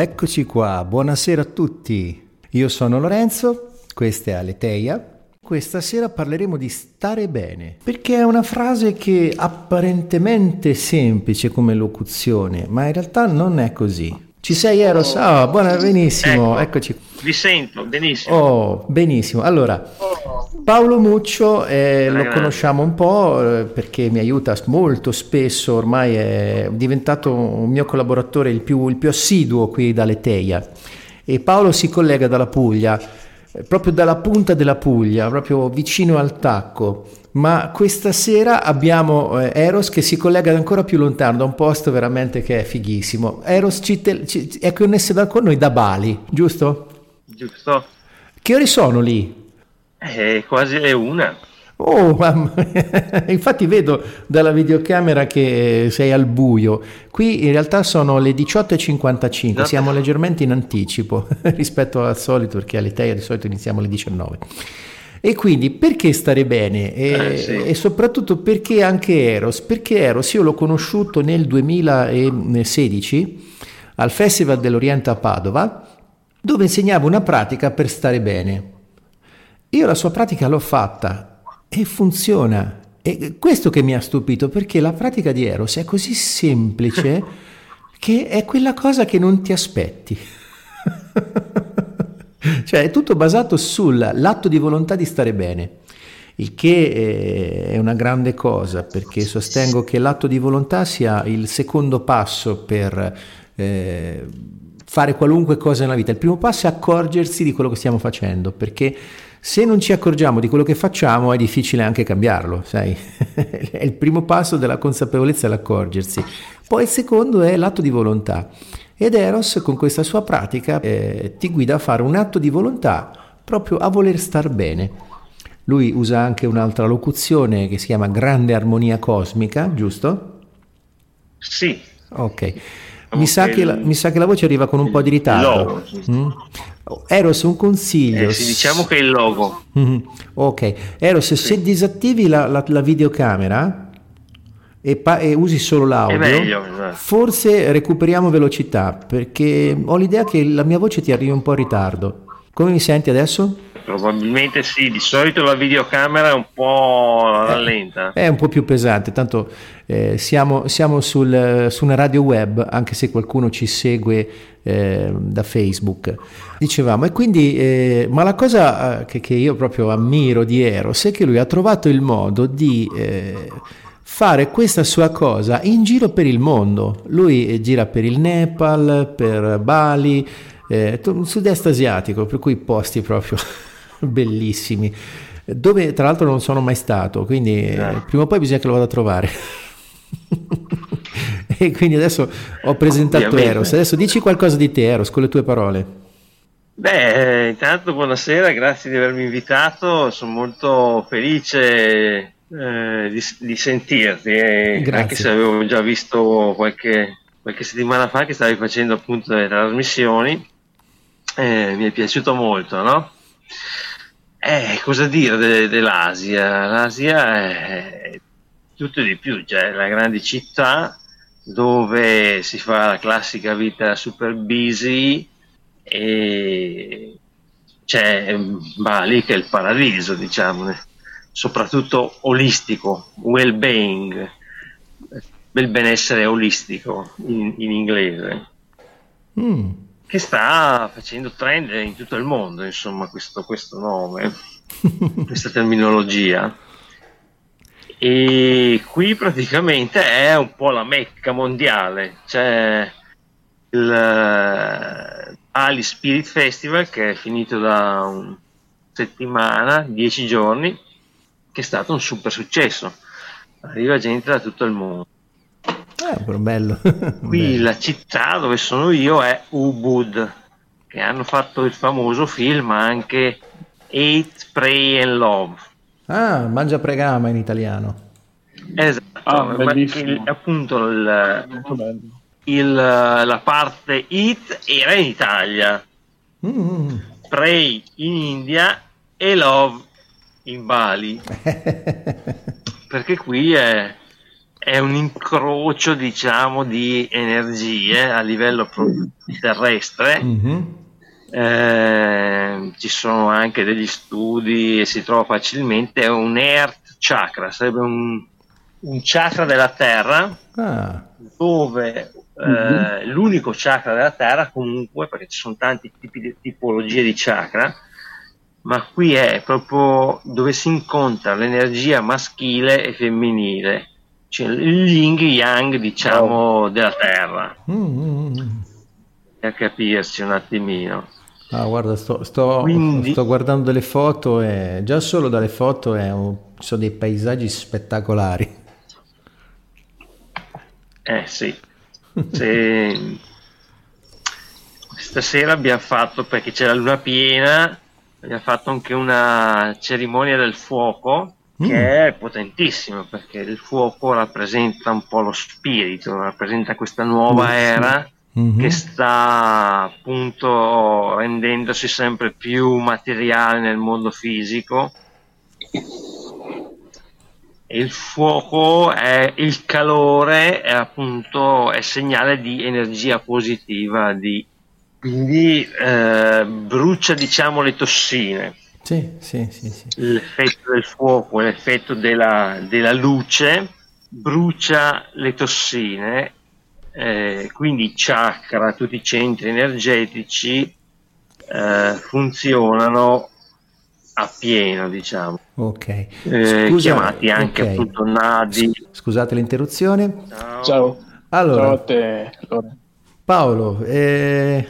Eccoci qua, buonasera a tutti. Io sono Lorenzo, questa è Aleteia. Questa sera parleremo di stare bene, perché è una frase che apparentemente semplice come locuzione, ma in realtà non è così. Ci sei Eros? Ah, oh, buona, benissimo, ecco, eccoci. Vi sento, benissimo. Oh, benissimo. Allora, Paolo Muccio eh, lo conosciamo un po' eh, perché mi aiuta molto spesso, ormai è diventato un mio collaboratore il più, il più assiduo qui da Leteia. E Paolo si collega dalla Puglia, eh, proprio dalla punta della Puglia, proprio vicino al tacco ma questa sera abbiamo eh, Eros che si collega ancora più lontano da un posto veramente che è fighissimo. Eros ci te, ci, è connesso da, con noi da Bali, giusto? Giusto. Che ore sono lì? È quasi le una. Oh, mamma infatti vedo dalla videocamera che sei al buio. Qui in realtà sono le 18.55, no. siamo leggermente in anticipo rispetto al solito, perché all'Italia di solito iniziamo alle 19. E quindi perché stare bene? E, eh, sì. e, soprattutto perché anche Eros? Perché Eros io l'ho conosciuto nel 2016 al Festival dell'Oriente a Padova, dove insegnavo una pratica per stare bene. Io la sua pratica l'ho fatta e funziona. E questo che mi ha stupito, perché la pratica di Eros è così semplice che è quella cosa che non ti aspetti. cioè è tutto basato sull'atto di volontà di stare bene, il che eh, è una grande cosa perché sostengo che l'atto di volontà sia il secondo passo per eh, fare qualunque cosa nella vita. Il primo passo è accorgersi di quello che stiamo facendo perché se non ci accorgiamo di quello che facciamo è difficile anche cambiarlo, sai? è il primo passo della consapevolezza è l'accorgersi. Poi il secondo è l'atto di volontà. Ed Eros con questa sua pratica eh, ti guida a fare un atto di volontà proprio a voler star bene. Lui usa anche un'altra locuzione che si chiama grande armonia cosmica, giusto? Sì. Ok. Mi sa, la, mi sa, che la, voce arriva con un po' di ritardo. Mm? Eros, un consiglio. Eh, sì, diciamo che è il logo. Mm-hmm. Ok. Eros, sì. se disattivi la, la, la videocamera, e, pa- e usi solo l'audio, meglio, esatto. forse recuperiamo velocità perché ho l'idea che la mia voce ti arrivi un po' in ritardo. Come mi senti adesso? Probabilmente sì, di solito la videocamera è un po' rallenta. È un po' più pesante, tanto eh, siamo, siamo sul, su una radio web, anche se qualcuno ci segue eh, da Facebook. Dicevamo, e quindi, eh, ma la cosa eh, che, che, io proprio ammiro di Eros è che lui ha trovato il modo di eh, fare questa sua cosa in giro per il mondo. Lui gira per il Nepal, per Bali, eh, sud-est asiatico, per cui posti proprio bellissimi, dove tra l'altro non sono mai stato, quindi eh, prima o poi bisogna che lo vada a trovare. e quindi adesso ho presentato Ovviamente. Eros, adesso dici qualcosa di te Eros con le tue parole. Beh, eh, intanto buonasera, grazie di avermi invitato, sono molto felice eh, di, di, sentirti, eh, anche se avevo già visto qualche, qualche, settimana fa che stavi facendo appunto delle trasmissioni, eh, mi è piaciuto molto, no? Eh, cosa dire de, dell'Asia? L'Asia è tutto di più, cioè la grande città dove si fa la classica vita super busy e c'è Bali che è il paradiso, diciamo, soprattutto olistico, well-being, bel benessere olistico in, in inglese, mm. Che sta facendo trend in tutto il mondo, insomma, questo, questo nome, questa terminologia. E qui praticamente è un po' la mecca mondiale, c'è il uh, Ali Spirit Festival che è finito da una settimana, dieci giorni, che è stato un super successo. Arriva gente da tutto il mondo. Però bello. Qui bello. la città dove sono io è Ubud, che hanno fatto il famoso film anche Eat, Pray and Love. Ah, mangia pregama in italiano. Esatto, ah, il, appunto il, il, la parte Eat era in Italia, mm. Pray in India e Love in Bali perché qui è è un incrocio, diciamo, di energie a livello terrestre. Mm-hmm. Eh, ci sono anche degli studi e si trova facilmente. È un Earth Chakra, sarebbe un, un chakra della Terra ah. dove eh, l'unico chakra della Terra comunque, perché ci sono tanti tipi di tipologie di chakra, ma qui è proprio dove si incontra l'energia maschile e femminile, cioè il yin yang diciamo oh. della Terra. Mm-hmm. Per capirci un attimino. Ah, guarda, sto, sto, Quindi... sto, guardando delle foto e già solo dalle foto un, sono dei paesaggi spettacolari. Eh sì, se... Stasera abbiamo fatto, perché c'è la luna piena, abbiamo fatto anche una cerimonia del fuoco che mm. è potentissima perché il fuoco rappresenta un po' lo spirito, rappresenta questa nuova era mm-hmm. che sta appunto rendendosi sempre più materiale nel mondo fisico il fuoco è il calore è appunto è segnale di energia positiva di, quindi eh, brucia diciamo le tossine sì, sì, sì, sì. l'effetto del fuoco l'effetto della, della luce brucia le tossine eh, quindi chakra tutti i centri energetici eh, funzionano appieno, diciamo. Ok. Eh, chiamati anche okay. appunto nadi. Scusate l'interruzione. Ciao. Ciao. Allora, Ciao a te, Paolo, eh,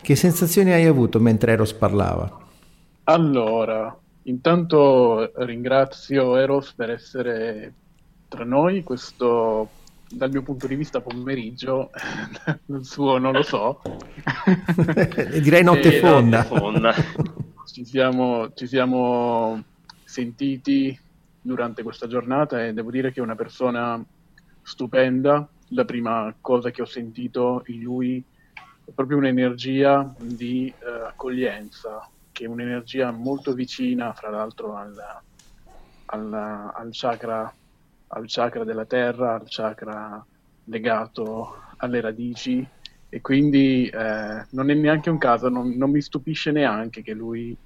che sensazioni hai avuto mentre Eros parlava? Allora, intanto ringrazio Eros per essere tra noi questo dal mio punto di vista pomeriggio, il suo non lo so. Direi notte fonda. Notte fonda ci siamo, ci siamo sentiti durante questa giornata e devo dire che è una persona stupenda. La prima cosa che ho sentito in lui è proprio un'energia di eh, accoglienza, che è un'energia molto vicina, fra l'altro, al, al, al, chakra, al chakra della terra, al chakra legato alle radici e quindi eh, non è neanche un caso, non, non, mi stupisce neanche che lui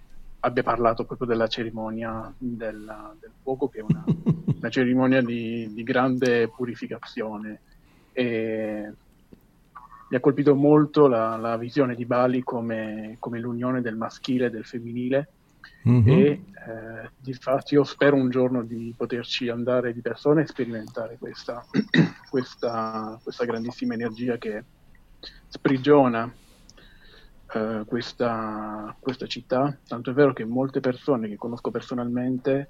abbia parlato proprio della cerimonia del, del fuoco, che è una, una cerimonia di, di, grande purificazione. E mi ha colpito molto la, la visione di Bali come, come, l'unione del maschile e del femminile. Mm-hmm. E eh, difatti io spero un giorno di poterci andare di persona e sperimentare questa, questa, questa grandissima energia che sprigiona eh, questa, questa, città, tanto è vero che molte persone che conosco personalmente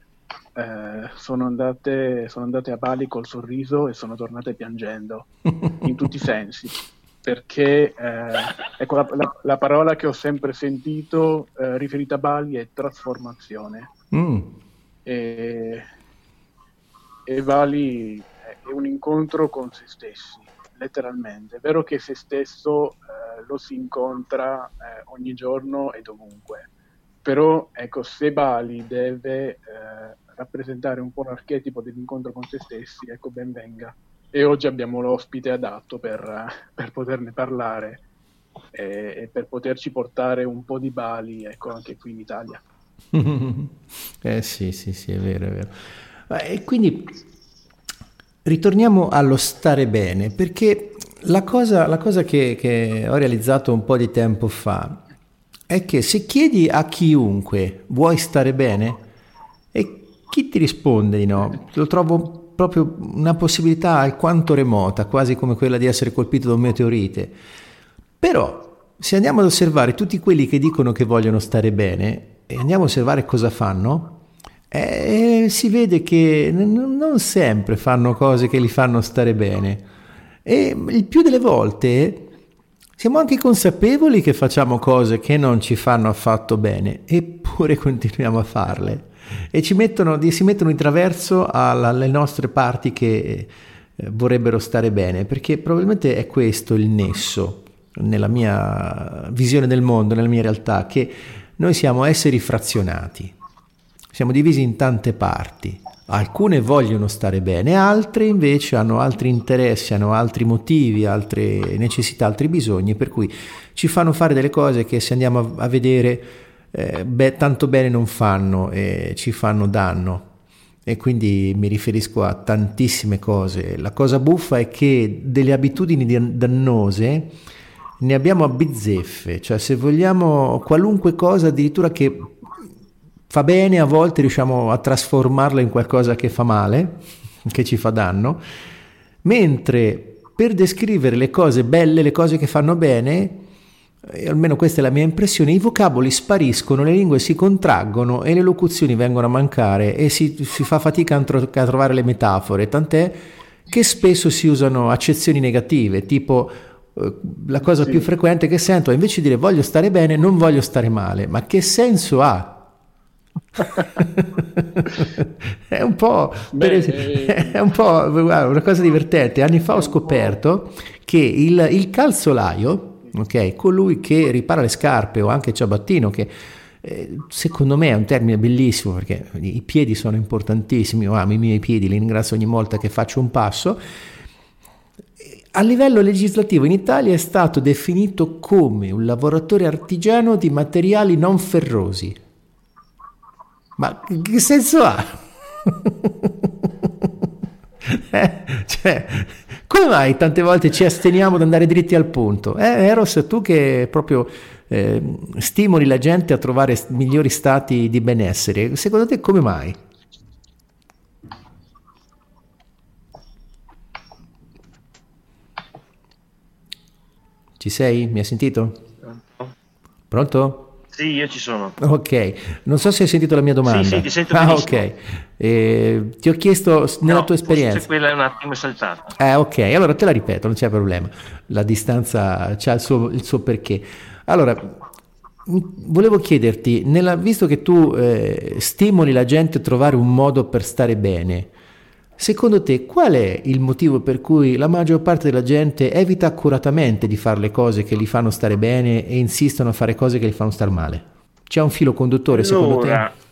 eh, sono, andate, sono, andate, a Bali col sorriso e sono tornate piangendo, in tutti i sensi, perché eh, ecco, la, la, la, parola che ho sempre sentito eh, riferita a Bali è trasformazione. Mm. E, e Bali è un incontro con se stessi letteralmente. È vero che se stesso eh, lo si incontra eh, ogni giorno e dovunque, però ecco, se Bali deve eh, rappresentare un po' l'archetipo dell'incontro con se stessi, ecco ben venga. E oggi abbiamo l'ospite adatto per, per poterne parlare e, e, per poterci portare un po' di Bali, ecco, anche qui in Italia. eh sì, sì, sì, è vero, è vero. E quindi Ritorniamo allo stare bene, perché la cosa, la cosa che, che, ho realizzato un po' di tempo fa è che se chiedi a chiunque vuoi stare bene, e chi ti risponde di no? Lo trovo proprio una possibilità alquanto remota, quasi come quella di essere colpito da un meteorite. Però, se andiamo ad osservare tutti quelli che dicono che vogliono stare bene, e andiamo a osservare cosa fanno, eh, si vede che n- non sempre fanno cose che li fanno stare bene e il più delle volte siamo anche consapevoli che facciamo cose che non ci fanno affatto bene, eppure continuiamo a farle e ci mettono, si mettono in traverso alle nostre parti che eh, vorrebbero stare bene, perché probabilmente è questo il nesso nella mia visione del mondo, nella mia realtà, che noi siamo esseri frazionati siamo divisi in tante parti. Alcune vogliono stare bene, altre invece hanno altri interessi, hanno altri motivi, altre necessità, altri bisogni, per cui ci fanno fare delle cose che se andiamo a vedere eh, beh, tanto bene non fanno e ci fanno danno. E quindi mi riferisco a tantissime cose. La cosa buffa è che delle abitudini dannose ne abbiamo a bizzeffe, cioè se vogliamo qualunque cosa addirittura che fa bene, a volte riusciamo a trasformarla in qualcosa che fa male, che ci fa danno, mentre per descrivere le cose belle, le cose che fanno bene, eh, almeno questa è la mia impressione, i vocaboli spariscono, le lingue si contraggono e le locuzioni vengono a mancare e si, si fa fatica a, tro- a trovare le metafore, tant'è che spesso si usano accezioni negative, tipo eh, la cosa sì. più frequente che sento è invece di dire voglio stare bene, non voglio stare male, ma che senso ha? è un po', Beh, esempio, eh, è un po' una cosa divertente. Anni fa ho scoperto che il, il calzolaio, ok, colui che ripara le scarpe o anche ciabattino, che eh, secondo me è un termine bellissimo perché i piedi sono importantissimi, io amo i miei piedi, li ringrazio ogni volta che faccio un passo. A livello legislativo in Italia è stato definito come un lavoratore artigiano di materiali non ferrosi. Ma che senso ha? eh, cioè, come mai tante volte ci asteniamo ad andare dritti al punto? Eh, Eros, tu che proprio eh, stimoli la gente a trovare migliori stati di benessere, secondo te come mai? Ci sei? Mi hai sentito? Pronto? Sì, io ci sono. Ok, non so se hai sentito la mia domanda. Sì, sì, ti sento Ah, ok. Eh, ti ho chiesto nella no, tua esperienza. quella è un attimo saltata. Eh, ok, allora te la ripeto, non c'è problema. La distanza ha il suo, il suo perché. Allora, volevo chiederti, nella, visto che tu eh, stimoli la gente a trovare un modo per stare bene, Secondo te qual è il motivo per cui la maggior parte della gente evita accuratamente di fare le cose che li fanno stare bene e insistono a fare cose che li fanno stare male? C'è un filo conduttore secondo allora, te?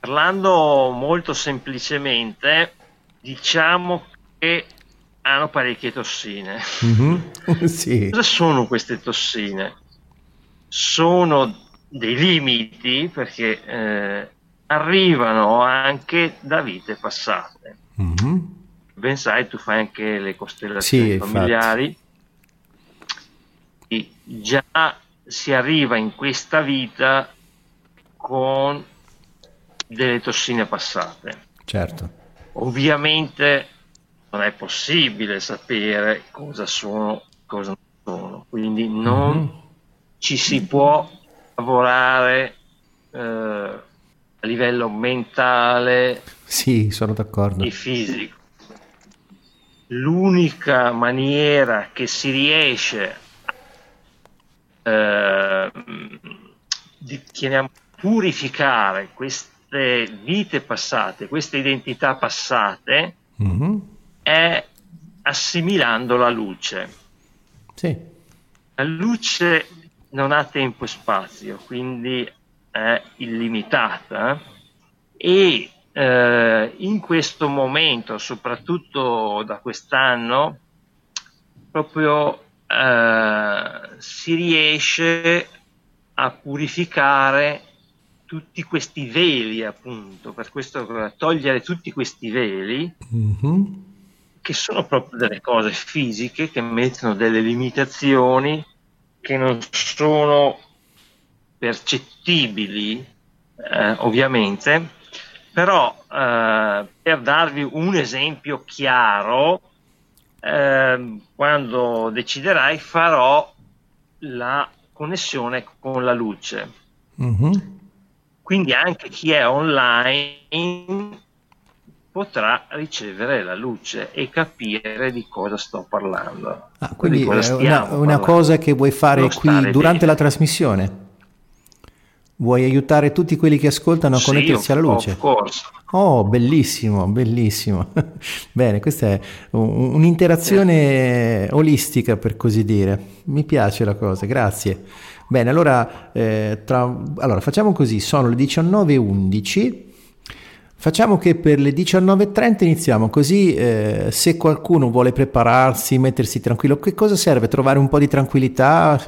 Parlando molto semplicemente, diciamo che hanno parecchie tossine. Mm-hmm. sì. Cosa sono queste tossine? Sono dei limiti perché eh, arrivano anche da vite passate. Mm-hmm. Ben sai, tu fai anche le costellazioni sì, familiari. E già si arriva in questa vita con delle tossine passate. Certo. Ovviamente non è possibile sapere cosa sono, cosa non sono, quindi non mm-hmm. ci si può lavorare eh, a livello mentale sì, sono d'accordo. e fisico. L'unica maniera che si riesce a eh, di, chiamiamo, purificare queste vite passate, queste identità passate, mm-hmm. è assimilando la luce. Sì. La luce non ha tempo e spazio, quindi è illimitata e eh, in questo momento, soprattutto da quest'anno, proprio eh, si riesce a purificare tutti questi veli, appunto, per questo togliere tutti questi veli, mm-hmm. che sono proprio delle cose fisiche che mettono delle limitazioni che non sono percettibili, eh, ovviamente, però eh, per darvi un esempio chiaro, eh, quando deciderai farò la connessione con la luce. Mm-hmm. Quindi anche chi è online potrà ricevere la luce e capire di cosa sto parlando. Ah, quindi è una, una cosa che vuoi fare qui durante bene. la trasmissione? Vuoi aiutare tutti quelli che ascoltano a connettersi sì, alla luce? Oh, bellissimo, bellissimo. Bene, questa è un, un'interazione olistica per così dire. Mi piace la cosa, grazie. Bene, allora, eh, tra, allora facciamo così, sono le 19.11. Facciamo che per le 19.30 iniziamo, così eh, se qualcuno vuole prepararsi, mettersi tranquillo, che cosa serve? Trovare un po' di tranquillità,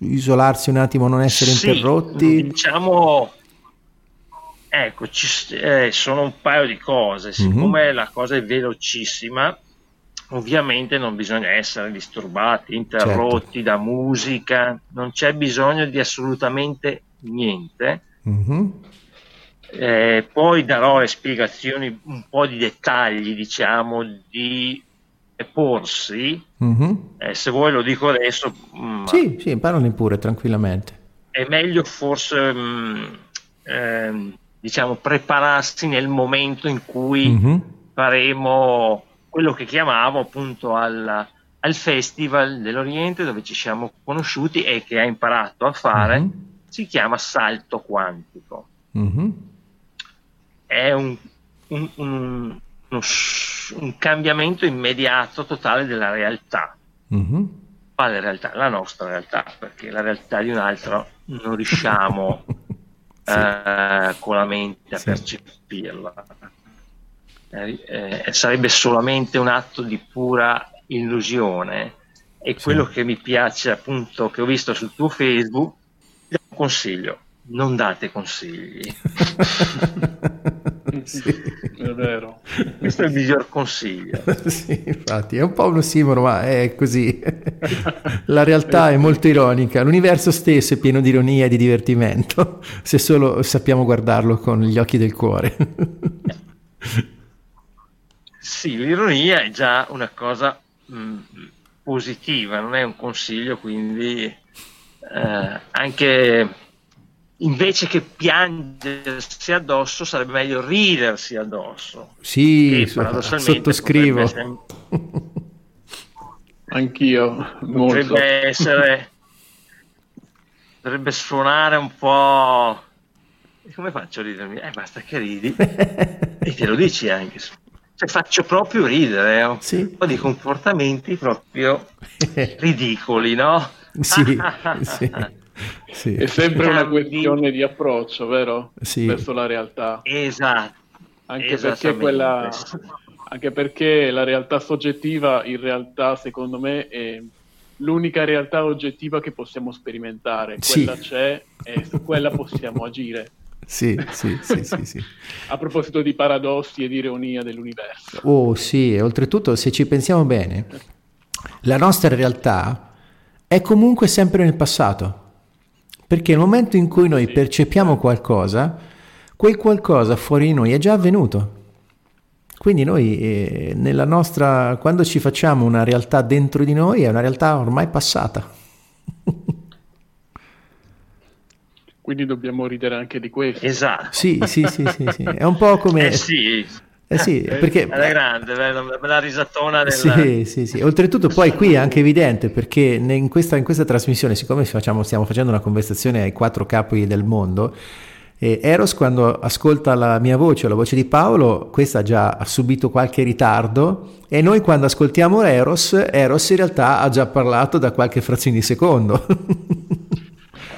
isolarsi un attimo, non essere sì, interrotti? Diciamo, ecco, ci, eh, sono un paio di cose, siccome mm-hmm. la cosa è velocissima, ovviamente non bisogna essere disturbati, interrotti certo. da musica, non c'è bisogno di assolutamente niente. Mm-hmm eh, poi darò le spiegazioni, un po' di dettagli, diciamo, di porsi. Mm-hmm. Eh, se vuoi lo dico adesso. Mm, sì, sì, parlane pure tranquillamente. È meglio forse, mh, mm, eh, diciamo, prepararsi nel momento in cui mm-hmm. faremo quello che chiamavo appunto al, al, Festival dell'Oriente dove ci siamo conosciuti e che ha imparato a fare. Mm-hmm. Si chiama salto quantico. Mm-hmm è un, un, un, un cambiamento immediato totale della realtà. Mm-hmm. Quale realtà? La nostra realtà, perché la realtà di un altro non riusciamo sì. eh, con la mente a sì. percepirla. Eh, eh, sarebbe solamente un atto di pura illusione e quello sì. che mi piace appunto che ho visto sul tuo Facebook un consiglio non date consigli sì. È vero. Questo è il miglior consiglio. sì, infatti, è un po' un ossimoro, ma è così. La realtà è molto ironica, l'universo stesso è pieno di ironia e di divertimento, se solo sappiamo guardarlo con gli occhi del cuore. sì, l'ironia è già una cosa mh, mm, positiva, non è un consiglio, quindi eh, anche invece che piangersi addosso sarebbe meglio ridersi addosso. Sì, sottoscrivo. Sem- Anch'io. Potrebbe molto. essere... potrebbe suonare un po'... Come faccio a ridermi? Eh, basta che ridi. e te lo dici anche. Cioè, faccio proprio ridere. Ho sì. un po' di comportamenti proprio ridicoli, no? Sì, sì. Sì. È sempre una questione di approccio, vero? Sì. Verso la realtà. Esatto. Anche perché, quella, anche perché la realtà soggettiva in realtà secondo me è l'unica realtà oggettiva che possiamo sperimentare. Quella sì. c'è e su quella possiamo agire. Sì, sì, sì, sì, sì. A proposito di paradossi e di ironia dell'universo. Oh sì, e oltretutto se ci pensiamo bene, la nostra realtà è comunque sempre nel passato. Perché nel momento in cui noi percepiamo qualcosa, quel qualcosa fuori di noi è già avvenuto. Quindi noi eh, nella nostra, quando ci facciamo una realtà dentro di noi, è una realtà ormai passata. Quindi dobbiamo ridere anche di questo. Esatto. Sì, sì, sì, sì, sì. È un po' come... Eh sì. Eh sì, perché... È grande, la risatona del... Sì, sì, sì. Oltretutto poi qui è anche evidente perché in questa, in questa trasmissione, siccome facciamo, stiamo facendo una conversazione ai quattro capi del mondo, eh, Eros quando ascolta la mia voce o la voce di Paolo, questa già ha subito qualche ritardo e noi quando ascoltiamo Eros, Eros in realtà ha già parlato da qualche frazione di secondo.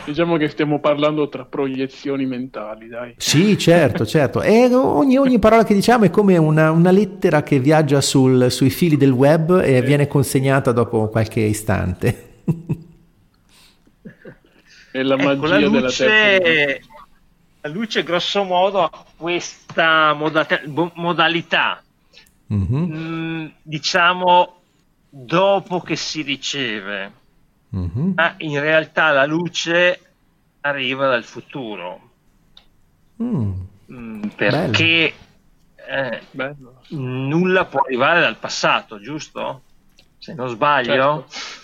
Diciamo che stiamo parlando tra proiezioni mentali, dai. Sì, certo, certo. E ogni, ogni parola che diciamo è come una, una lettera che viaggia sul, sui fili del web e eh. viene consegnata dopo qualche istante. È la ecco, magia la luce, della La luce, grosso modo, ha questa modalità, modalità mm-hmm. mh, diciamo, dopo che si riceve mm-hmm. ma in realtà la luce arriva dal futuro. Mm. Mm, perché eh, nulla può arrivare dal passato, giusto? Se non sbaglio. Certo.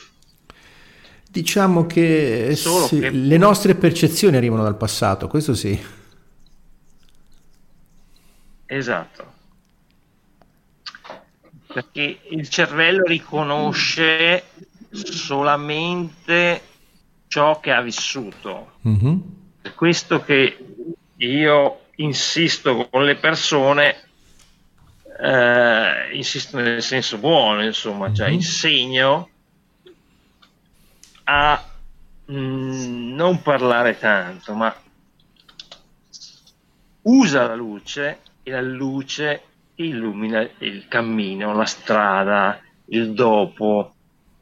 Diciamo che, sì, che, le nostre percezioni arrivano dal passato, questo sì. Esatto. Perché il cervello riconosce solamente ciò che ha vissuto. Mm-hmm. Per questo che io insisto con le persone, eh, insisto nel senso buono, insomma, mm-hmm. cioè insegno a mh, mm, non parlare tanto, ma usa la luce e la luce illumina il cammino, la strada, il dopo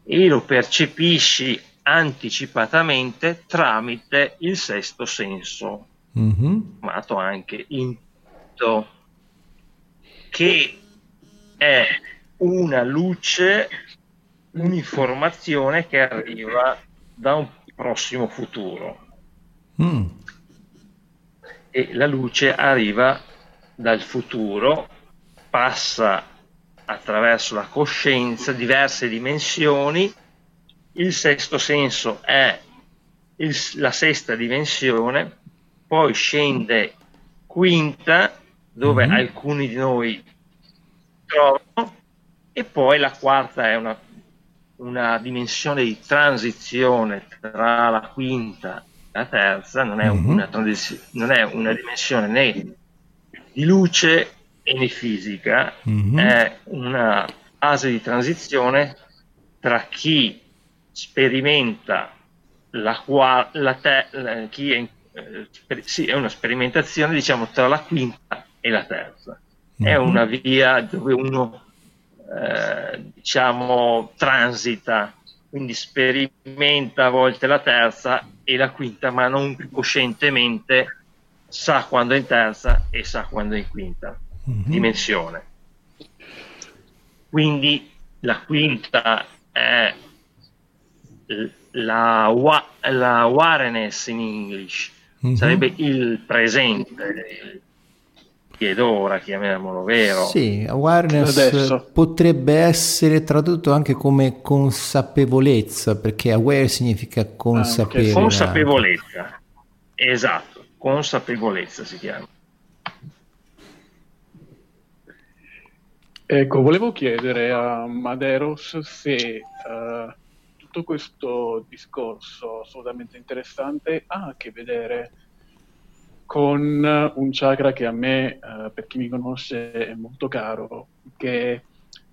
e lo percepisci anticipatamente tramite il sesto senso, mm-hmm. chiamato anche intuito, che è una luce, un'informazione che arriva da un prossimo futuro. Mm. E la luce arriva dal futuro, passa attraverso la coscienza, diverse dimensioni. Il sesto senso è il, la sesta dimensione, poi scende quinta, dove mm-hmm. alcuni di noi trovano, e poi la quarta è una, una dimensione di transizione tra la quinta e la terza, non è, mm-hmm. una, non è una dimensione né di luce e fisica mm-hmm. è una fase di transizione tra chi sperimenta la quale la te, la, chi è, eh, sì, è una sperimentazione diciamo tra la quinta e la terza mm-hmm. è una via dove uno eh, diciamo transita quindi sperimenta a volte la terza e la quinta ma non coscientemente sa quando è in terza e sa quando è in quinta mm-hmm. dimensione. Quindi la quinta è la, la awareness in English, mm-hmm. sarebbe il presente, ed ora, chiamiamolo vero. Sì, awareness Adesso. potrebbe essere tradotto anche come consapevolezza, perché aware significa consapevole. Ah, consapevolezza, esatto, consapevolezza si chiama. Ecco, volevo chiedere a Maderos se uh, tutto questo discorso assolutamente interessante ha a che vedere con un chakra che a me, uh, per chi mi conosce, è molto caro, che è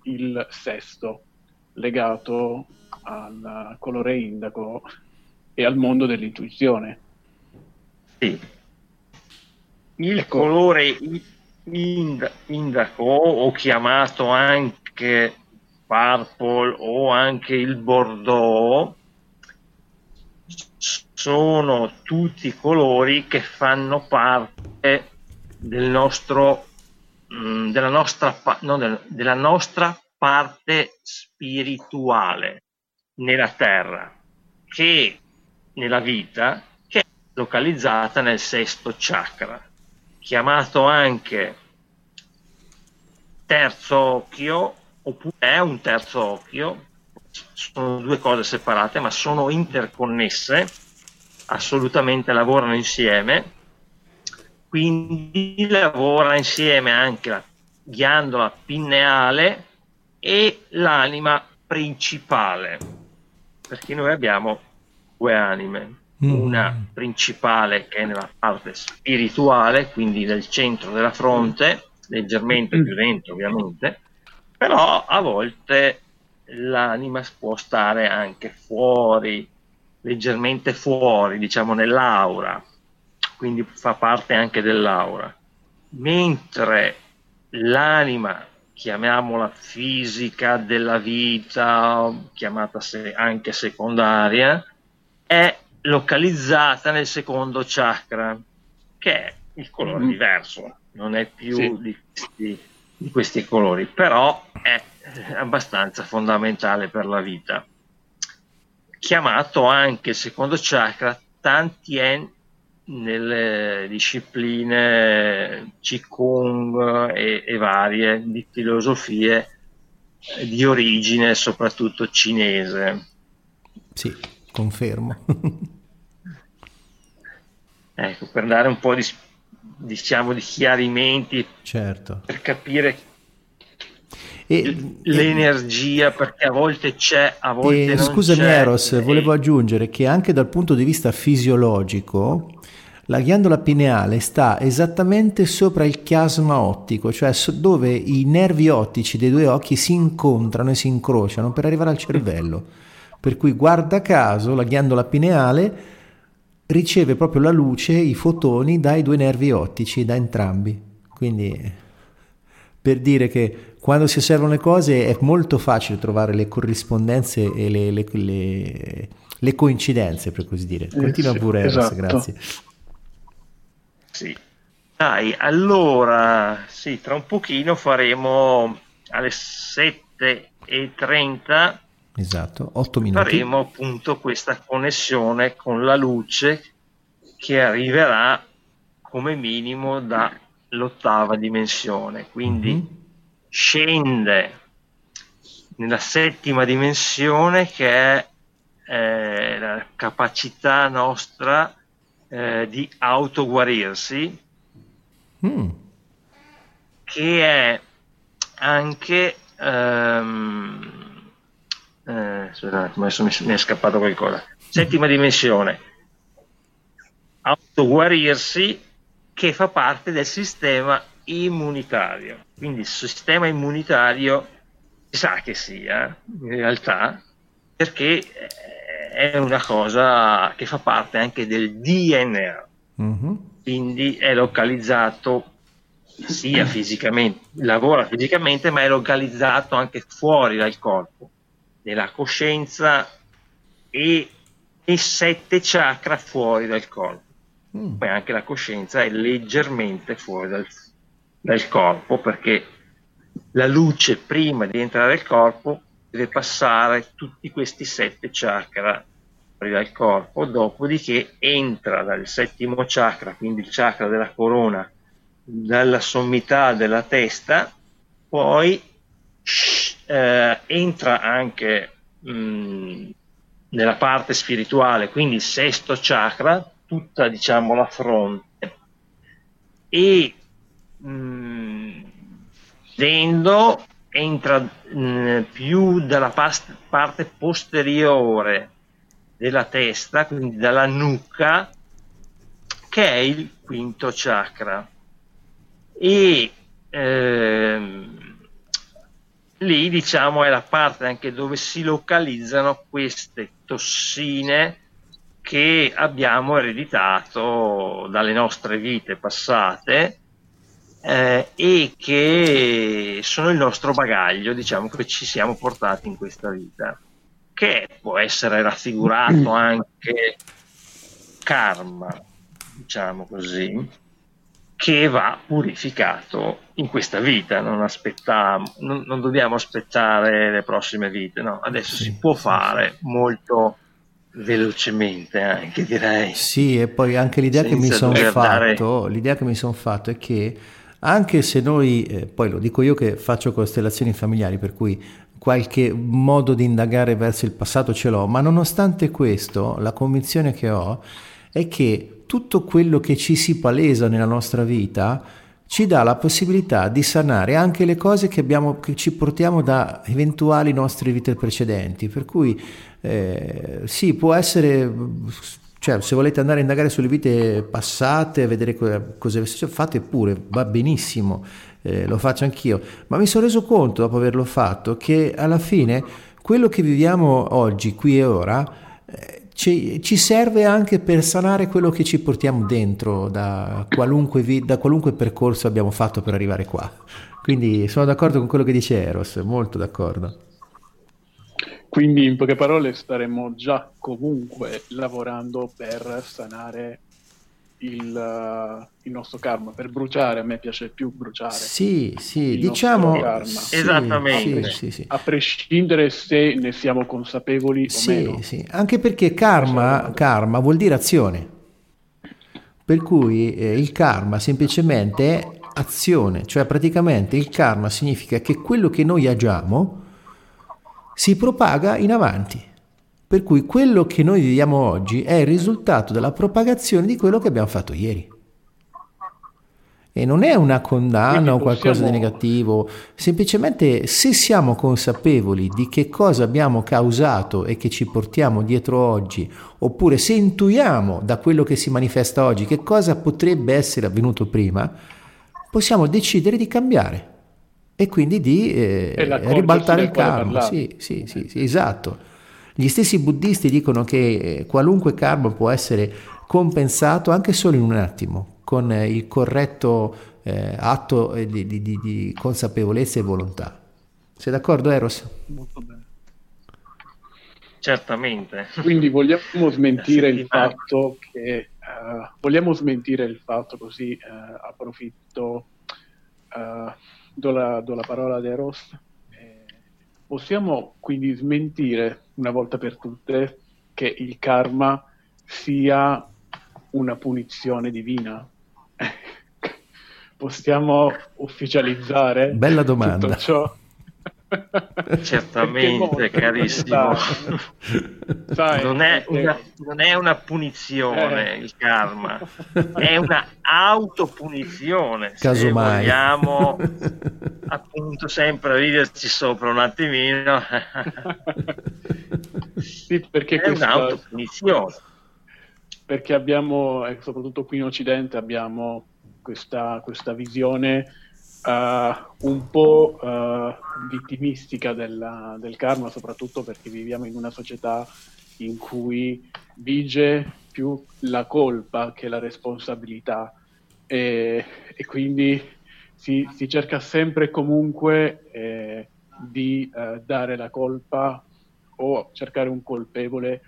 il sesto, legato al colore indaco e al mondo dell'intuizione. Sì. Il ecco. colore indaco o chiamato anche purple o anche il bordeaux. Sono tutti colori che fanno parte del nostro mm, della nostra, no, della nostra parte spirituale nella terra che nella vita che è localizzata nel sesto chakra chiamato anche terzo occhio, oppure è un terzo occhio, sono due cose separate ma sono interconnesse, assolutamente lavorano insieme, quindi lavora insieme anche la ghiandola pineale e l'anima principale, perché noi abbiamo due anime. Una principale che è nella parte spirituale, quindi nel centro della fronte, leggermente più dentro ovviamente, però a volte l'anima può stare anche fuori, leggermente fuori, diciamo nell'aura, quindi fa parte anche dell'aura. Mentre l'anima, chiamiamola fisica della vita, chiamata anche secondaria, è localizzata nel secondo chakra, che è il colore mm. diverso, non è più sì. di, questi, di, questi, colori, però è abbastanza fondamentale per la vita. Chiamato anche il secondo chakra Tantien nelle discipline Qigong e, e varie di filosofie di origine soprattutto cinese. Sì, confermo. ecco, per dare un po' di, diciamo, di chiarimenti, certo. per capire e, l'energia perché a volte c'è, a volte e, non scusami c'è. Eros, e... volevo aggiungere che anche dal punto di vista fisiologico la ghiandola pineale sta esattamente sopra il chiasma ottico, cioè dove i nervi ottici dei due occhi si incontrano e si incrociano per arrivare al cervello. Per cui guarda caso la ghiandola pineale riceve proprio la luce, i fotoni dai due nervi ottici, da entrambi. Quindi per dire che quando si osservano le cose è molto facile trovare le corrispondenze e le, le, le, le coincidenze, per così dire. Continua eh sì, pure, Eros, esatto. grazie. Sì. Dai, allora, sì, tra un pochino faremo alle 7.30 Esatto, 8 minuti. Faremo appunto questa connessione con la luce che arriverà come minimo dall'ottava dimensione, quindi mm-hmm. scende nella settima dimensione che è eh, la capacità nostra eh, di autoguarirsi, mm. che è anche ehm, eh, adesso mi, mi è scappato qualcosa. Settima dimensione, autoguarirsi che fa parte del sistema immunitario. Quindi il sistema immunitario si sa che sia in realtà perché è una cosa che fa parte anche del DNA. Mm-hmm. Quindi è localizzato sia fisicamente, lavora fisicamente, ma è localizzato anche fuori dal corpo della coscienza e, e sette chakra fuori dal corpo. Mm. Poi anche la coscienza è leggermente fuori dal, dal corpo perché la luce prima di entrare nel corpo deve passare tutti questi sette chakra fuori dal corpo, dopodiché entra dal settimo chakra, quindi il chakra della corona, dalla sommità della testa, poi eh, entra anche mh, nella parte spirituale, quindi il sesto chakra, tutta diciamo la fronte e mh, entra mh, più dalla past- parte posteriore della testa, quindi dalla nuca, che è il quinto chakra. E ehm, lì diciamo è la parte anche dove si localizzano queste tossine che abbiamo ereditato dalle nostre vite passate eh, e che sono il nostro bagaglio, diciamo, che ci siamo portati in questa vita, che può essere raffigurato anche karma, diciamo così che va purificato in questa vita, non, aspettiamo, non, non dobbiamo aspettare le prossime vite, no? adesso sì, si può fare molto velocemente anche direi. Sì, e poi anche l'idea che mi sono fatto, dare... l'idea che mi sono fatto è che anche se noi, eh, poi lo dico io che faccio costellazioni familiari, per cui qualche modo di indagare verso il passato ce l'ho, ma nonostante questo, la convinzione che ho è che tutto quello che ci si palesa nella nostra vita ci dà la possibilità di sanare anche le cose che, abbiamo, che ci portiamo da eventuali nostre vite precedenti. Per cui eh, sì, può essere, cioè, se volete andare a indagare sulle vite passate, vedere cosa avete fatto, pure, va benissimo, eh, lo faccio anch'io. Ma mi sono reso conto, dopo averlo fatto, che alla fine quello che viviamo oggi, qui e ora, eh, ci, ci, serve anche per sanare quello che ci portiamo dentro da qualunque, vi, da qualunque percorso abbiamo fatto per arrivare qua. Quindi sono d'accordo con quello che dice Eros, molto d'accordo. Quindi in poche parole staremmo già comunque lavorando per sanare il, uh, il, nostro karma, per bruciare, a me piace più bruciare. Sì, sì, diciamo... Sì, Esattamente. Sì, sì, a prescindere se ne siamo consapevoli o meno. Sì, anche perché karma, karma vuol dire azione. Per cui eh, il karma semplicemente è azione, cioè praticamente il karma significa che quello che noi agiamo si propaga in avanti. Per cui quello che noi viviamo oggi è il risultato della propagazione di quello che abbiamo fatto ieri. E non è una condanna o qualcosa di negativo, semplicemente se siamo consapevoli di che cosa abbiamo causato e che ci portiamo dietro oggi, oppure se intuiamo da quello che si manifesta oggi che cosa potrebbe essere avvenuto prima, possiamo decidere di cambiare e quindi di eh, ribaltare il karma. Sì, sì, sì, sì, esatto. Gli stessi buddisti dicono che eh, qualunque karma può essere compensato anche solo in un attimo, con eh, il corretto eh, atto di, di, di, consapevolezza e volontà. Sei d'accordo Eros? Molto bene. Certamente. Quindi vogliamo smentire il fatto che uh, vogliamo smentire il fatto così uh, approfitto uh, do, la, do la parola ad Eros. Possiamo quindi smentire una volta per tutte che il karma sia una punizione divina? Possiamo ufficializzare Bella domanda. tutto ciò? Certamente, carissimo. Sai, non, è una, non, è una, punizione eh. il karma, è una autopunizione. Casomai. vogliamo appunto sempre riderci sopra un attimino. sì, perché è un'autopunizione. Perché abbiamo, soprattutto qui in Occidente, abbiamo questa, questa visione uh, un po' uh, vittimistica della, del karma, soprattutto perché viviamo in una società in cui vige più la colpa che la responsabilità e, e quindi si, si, cerca sempre e comunque eh, di eh, dare la colpa o cercare un colpevole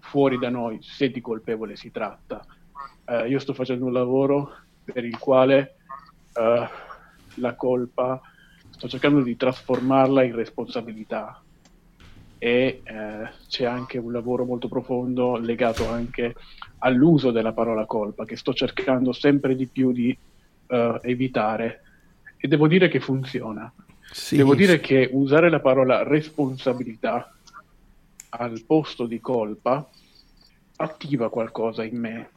fuori da noi, se di colpevole si tratta. Eh, io sto facendo un lavoro per il quale uh, la colpa. Sto cercando di trasformarla in responsabilità. E eh, c'è anche un lavoro molto profondo legato anche all'uso della parola colpa che sto cercando sempre di più di uh, evitare. E devo dire che funziona. Sì, devo dire che usare la parola responsabilità al posto di colpa attiva qualcosa in me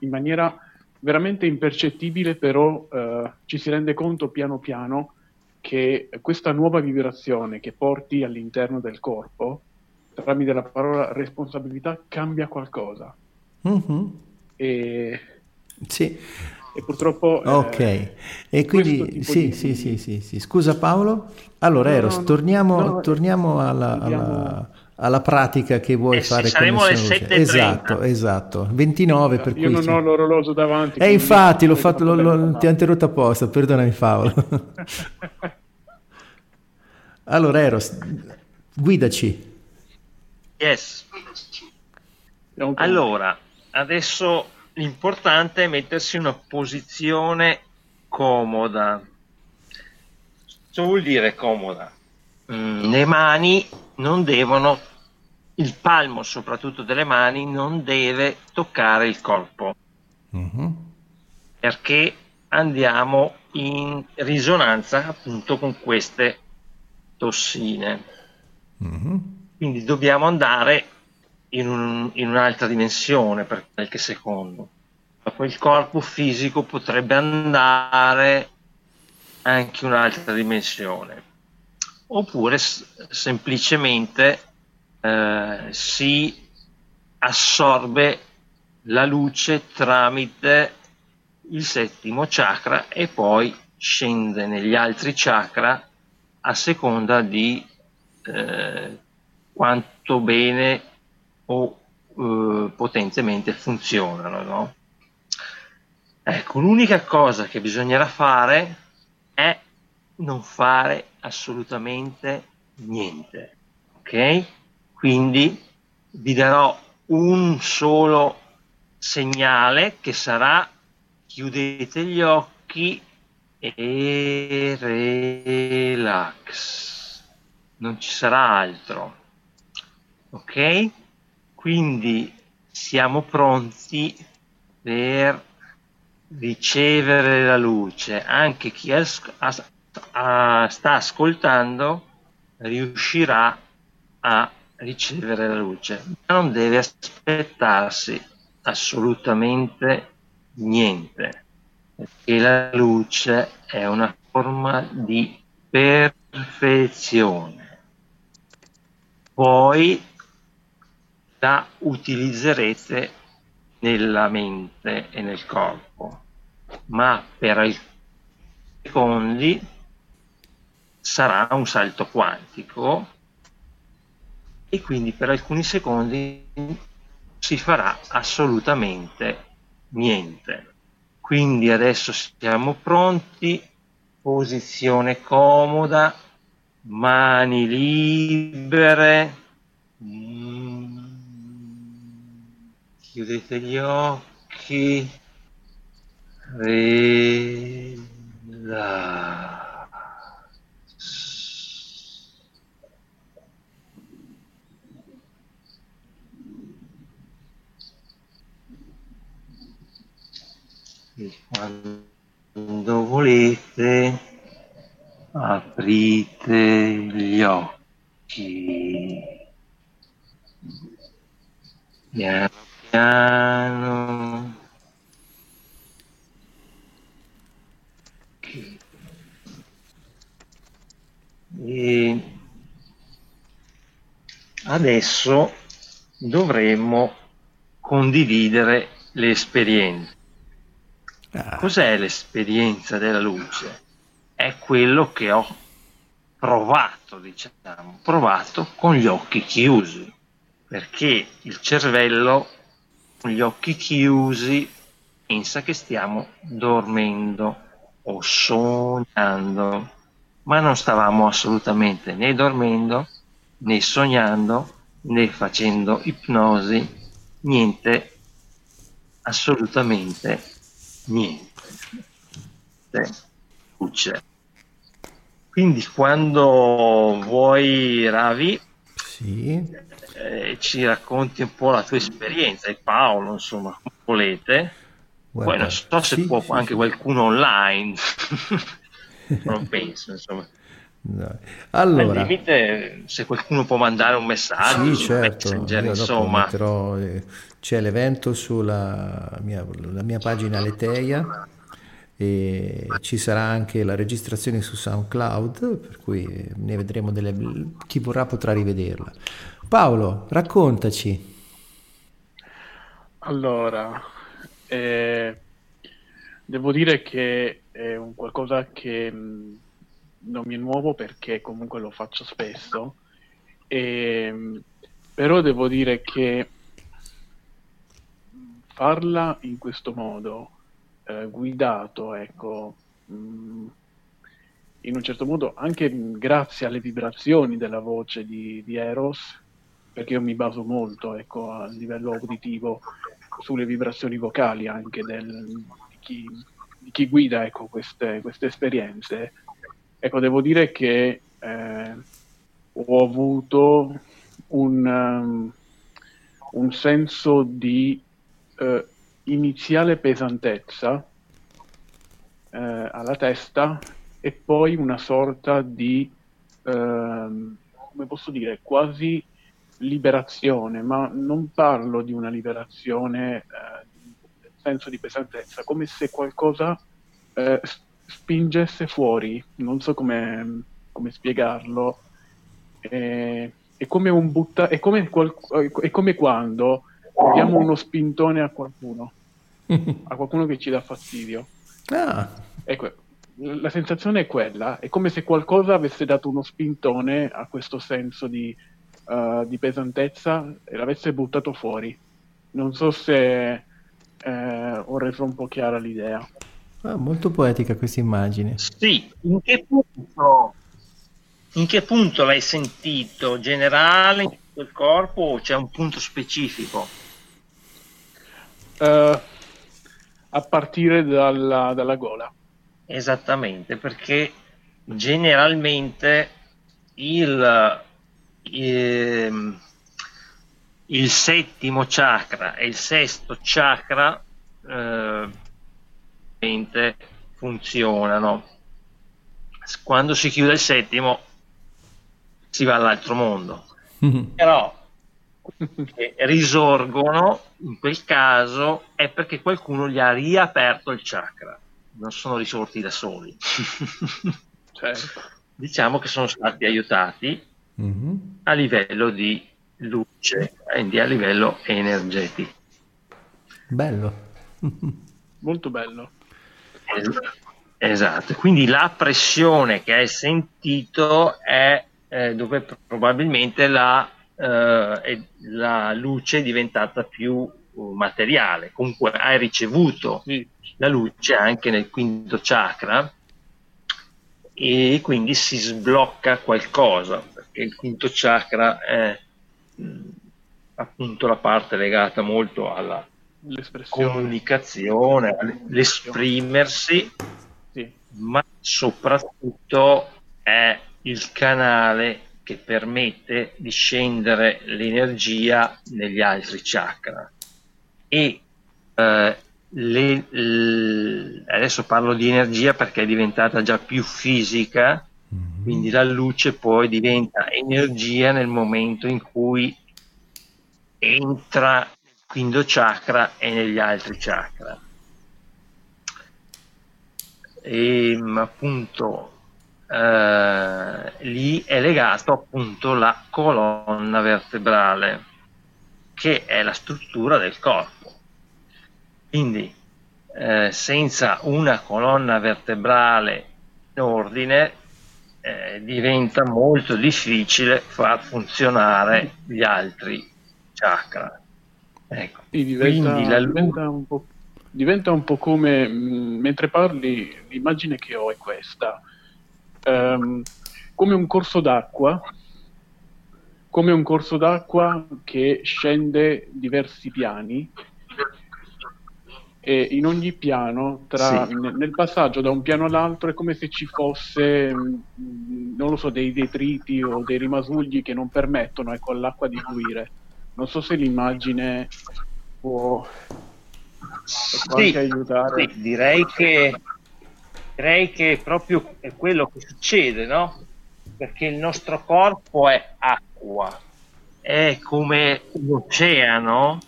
in maniera veramente impercettibile, però eh, ci si rende conto piano piano che questa nuova vibrazione che porti all'interno del corpo, tramite la parola responsabilità, cambia qualcosa. Mm-hmm. E, sì. e purtroppo... Ok, eh, e quindi sì, di... sì, sì, sì, sì, scusa Paolo. Allora, no, Eros, no, torniamo, no, torniamo alla, alla alla pratica che vuoi eh fare sì, saremo alle 7.30 esatto esatto. 29 per io non ho l'orologio davanti e eh, infatti l'ho fatto, lo, lo, ti ho interrotto apposta perdonami Paolo. Allora Eros guidaci. Yes. Allora adesso l'importante è mettersi in una posizione comoda. Cosa vuol dire comoda? Mm, le mani non devono il palmo soprattutto delle mani non deve toccare il corpo uh-huh. perché andiamo in risonanza appunto con queste tossine uh-huh. quindi dobbiamo andare in, un, in, un'altra dimensione per qualche secondo dopo il corpo fisico potrebbe andare anche in un'altra dimensione oppure s- semplicemente eh, si assorbe la luce tramite il settimo chakra e poi scende negli altri chakra a seconda di eh, quanto bene o eh, potentemente funzionano. No? Ecco, l'unica cosa che bisognerà fare è non fare assolutamente niente. Ok? Quindi vi darò un solo segnale che sarà chiudete gli occhi e relax. Non ci sarà altro. Ok? Quindi siamo pronti per ricevere la luce. Anche chi ha, ha, sta ascoltando riuscirà a ricevere la luce, ma non deve aspettarsi assolutamente niente, perché la luce è una forma di perfezione. Poi la utilizzerete nella mente e nel corpo, ma per alcuni secondi sarà un salto quantico e quindi per alcuni secondi si farà assolutamente niente. quindi adesso siamo pronti, posizione comoda, mani libere, chiudete gli occhi, relax. Quando volete aprite gli occhi. Piano piano. E adesso dovremmo condividere le esperienze Ah. Cos'è l'esperienza della luce? È quello che ho provato, diciamo, provato con gli occhi chiusi, perché il cervello con gli occhi chiusi pensa che stiamo dormendo o sognando, ma non stavamo assolutamente né dormendo, né sognando, né facendo ipnosi, niente assolutamente niente. Luce. Quindi quando vuoi Ravi sì. eh, ci racconti un po' la tua esperienza e Paolo, insomma, come volete. Guarda, Poi non so se sì, può sì, anche qualcuno online, non penso, insomma. No. Allora, Al limite, se qualcuno può mandare un messaggio, sì, certo. insomma. Metterò, eh, c'è l'evento sulla mia, mia pagina Leteia e ci sarà anche la registrazione su SoundCloud, per cui ne vedremo delle... chi vorrà potrà rivederla. Paolo, raccontaci. Allora, eh, devo dire che è un qualcosa che non mi è nuovo perché comunque lo faccio spesso, e, però devo dire che farla in questo modo, eh, guidato, ecco, mh, mm, in un certo modo anche grazie alle vibrazioni della voce di, di Eros, perché io mi baso molto ecco, a livello uditivo sulle vibrazioni vocali anche del, di, chi, di, chi, guida ecco, queste, queste esperienze. Ecco, devo dire che eh, ho avuto un, um, un senso di uh, iniziale pesantezza uh, alla testa e poi una sorta di, uh, come posso dire, quasi liberazione, ma non parlo di una liberazione nel senso di pesantezza, come se qualcosa spingesse fuori, non so come, come spiegarlo, è, è, come butta, è come, qual, è come quando diamo uno spintone a qualcuno, a qualcuno che ci dà fastidio. Ah. Ecco, la sensazione è quella, è come se qualcosa avesse dato uno spintone a questo senso di, uh, di pesantezza e l'avesse buttato fuori. Non so se eh, ho reso un po' chiara l'idea. Ah, molto poetica questa immagine. Sì, in che punto, in che punto l'hai sentito? Generale, in tutto il corpo o c'è un punto specifico? Uh, a partire dalla, dalla gola. Esattamente, perché generalmente il, il, il, settimo chakra e il sesto chakra eh, funzionano. Quando si chiude il settimo si va all'altro mondo. Mm-hmm. Però che risorgono in quel caso è perché qualcuno gli ha riaperto il chakra, non sono risorti da soli. certo. Diciamo che sono stati aiutati mm-hmm. a livello di luce, quindi a livello energetico. Bello. Molto bello. Esatto, quindi la pressione che hai sentito è eh, dove probabilmente la, eh, la, luce è diventata più materiale, comunque hai ricevuto sì. la luce anche nel quinto chakra e quindi si sblocca qualcosa, perché il quinto chakra è mh, appunto la parte legata molto alla comunicazione, all'esprimersi, sì. ma soprattutto è il canale che permette di scendere l'energia negli altri chakra. E eh, le, le, adesso parlo di energia perché è diventata già più fisica, mm-hmm. quindi la luce poi diventa energia nel momento in cui entra nel quinto chakra e negli altri chakra. E appunto eh, lì è legato appunto la colonna vertebrale, che è la struttura del corpo. Quindi eh, senza una colonna vertebrale in ordine eh, diventa molto difficile far funzionare gli altri chakra. Ecco. diventa, Quindi la diventa, un po', diventa un po' come mh, mentre parli, l'immagine che ho è questa um, come un corso d'acqua, come un corso d'acqua che scende diversi piani e in ogni piano, tra, sì. nel passaggio da un piano all'altro, è come se ci fosse, mm, non lo so, dei detriti o dei rimasugli che non permettono ecco, all'acqua di fluire. Non so se l'immagine può, può sì, anche aiutare. Sì, direi che direi che proprio è quello che succede, no? Perché il nostro corpo è acqua, è come un oceano,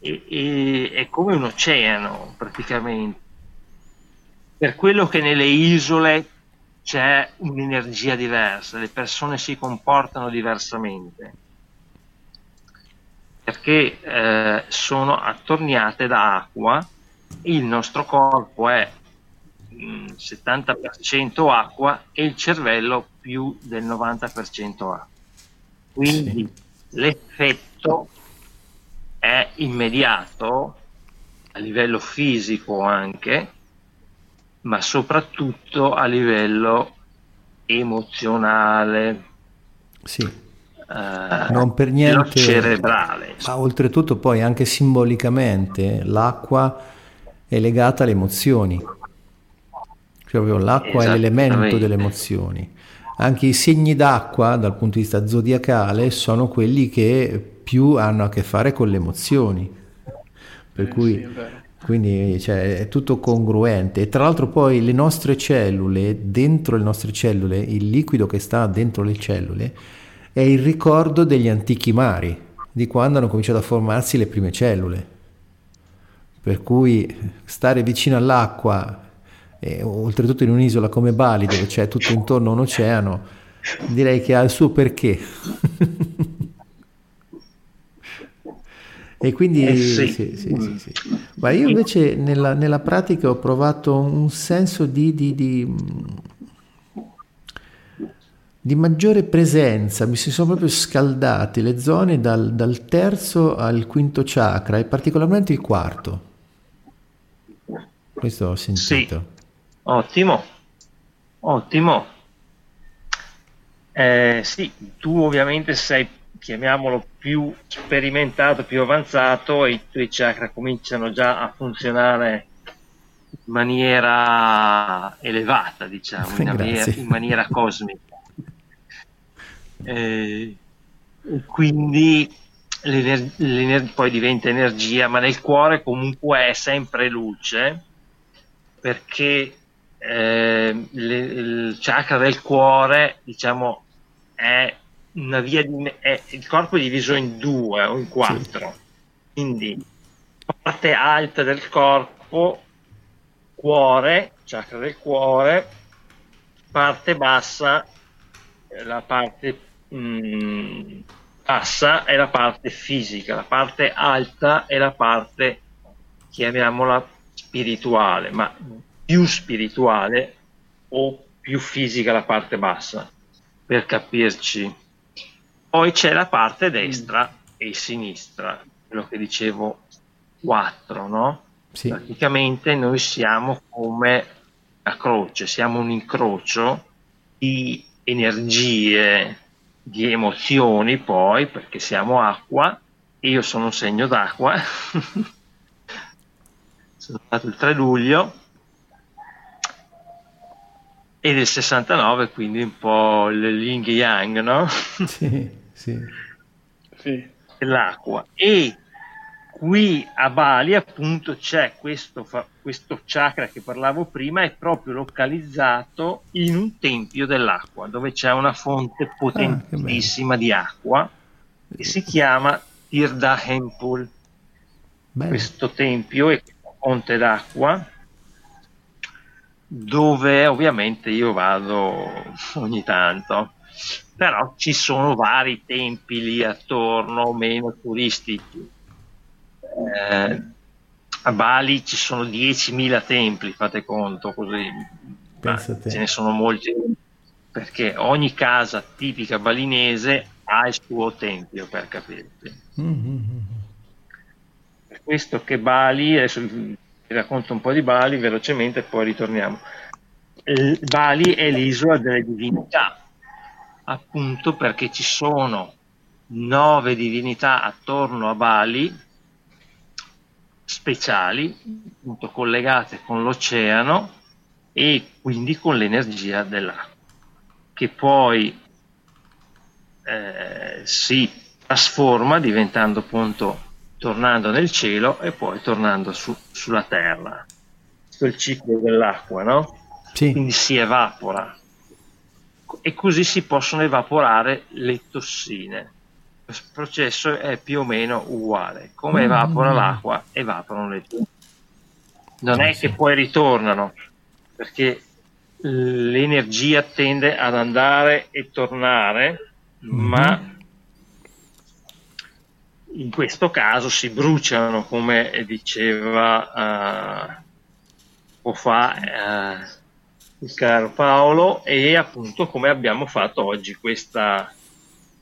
e, e, è come un oceano praticamente. Per quello che nelle isole c'è un'energia diversa, le persone si comportano diversamente perché eh, sono attorniate da acqua il nostro corpo è 70% acqua e il cervello più del 90% acqua. Quindi sì. l'effetto è immediato a livello fisico anche, ma soprattutto a livello emozionale. Sì. Uh, non per niente cerebrale. Ma oltretutto poi anche simbolicamente l'acqua è legata alle emozioni proprio l'acqua è l'elemento delle emozioni. Anche i segni d'acqua dal punto di vista zodiacale sono quelli che più hanno a che fare con le emozioni. Per eh, cui sì, quindi cioè, è tutto congruente e tra l'altro poi le nostre cellule, dentro le nostre cellule, il liquido che sta dentro le cellule è il ricordo degli antichi mari, di quando hanno cominciato a formarsi le prime cellule. Per cui stare vicino all'acqua e, oltretutto in un'isola come Bali dove c'è tutto intorno un oceano, direi che ha il suo perché. e quindi eh sì. Sì, sì, Ma io invece nella, nella, pratica ho provato un senso di, di, di, di, maggiore presenza, mi si sono proprio scaldate le zone dal, dal terzo al quinto chakra e particolarmente il quarto. Questo ho sentito. Ottimo, ottimo. Eh, sì, tu ovviamente sei, chiamiamolo, più sperimentato, più avanzato e i tuoi chakra cominciano già a funzionare in maniera elevata, diciamo, in, maniera, in maniera cosmica. Eh, quindi l'ener- l'ener- poi diventa energia, ma nel cuore comunque è sempre luce perché eh, le, il chakra del cuore, diciamo, è una via di, è, il corpo è diviso in due o in quattro. Sì. Quindi parte alta del corpo, cuore, chakra del cuore, parte bassa, la parte mh, mm, bassa è la parte fisica, la parte alta è la parte, chiamiamola spirituale, ma più spirituale o più fisica la parte bassa, per capirci. Poi c'è la parte destra e sinistra, quello che dicevo 4, no? Sì. Praticamente noi siamo come a croce, siamo un incrocio di energie, di emozioni poi, perché siamo acqua, io sono un segno d'acqua, sono nato il 3 luglio, e del 69 quindi un po' il yin yang, no? Sì, sì. sì. L'acqua. E qui a Bali appunto c'è questo, questo chakra che parlavo prima, è proprio localizzato in un tempio dell'acqua, dove c'è una fonte ah, potentissima ah, di acqua che si chiama Tirda Hempul. Questo tempio è fonte d'acqua dove ovviamente io vado ogni tanto, però ci sono vari tempi lì attorno, meno turistici. Eh, a Bali ci sono 10.000 templi, fate conto così, ce ne sono molti, perché ogni casa tipica balinese ha il suo tempio, per capirti. Mm-hmm. Per questo che Bali, adesso racconto un po' di Bali velocemente e poi ritorniamo. Bali è l'isola delle divinità, appunto perché ci sono nove divinità attorno a Bali, speciali, appunto collegate con l'oceano e quindi con l'energia dell'acqua, che poi eh, si trasforma diventando appunto tornando nel cielo e poi tornando su, sulla terra. Questo è il ciclo dell'acqua, no? Sì. Quindi si evapora e così si possono evaporare le tossine. Il processo è più o meno uguale. Come mm. evapora l'acqua, evaporano le tossine. Non è che poi ritornano, perché l'energia tende ad andare e tornare, mm-hmm. ma in questo caso si bruciano, come diceva uh, poco fa uh, il caro Paolo, e appunto come abbiamo fatto oggi questa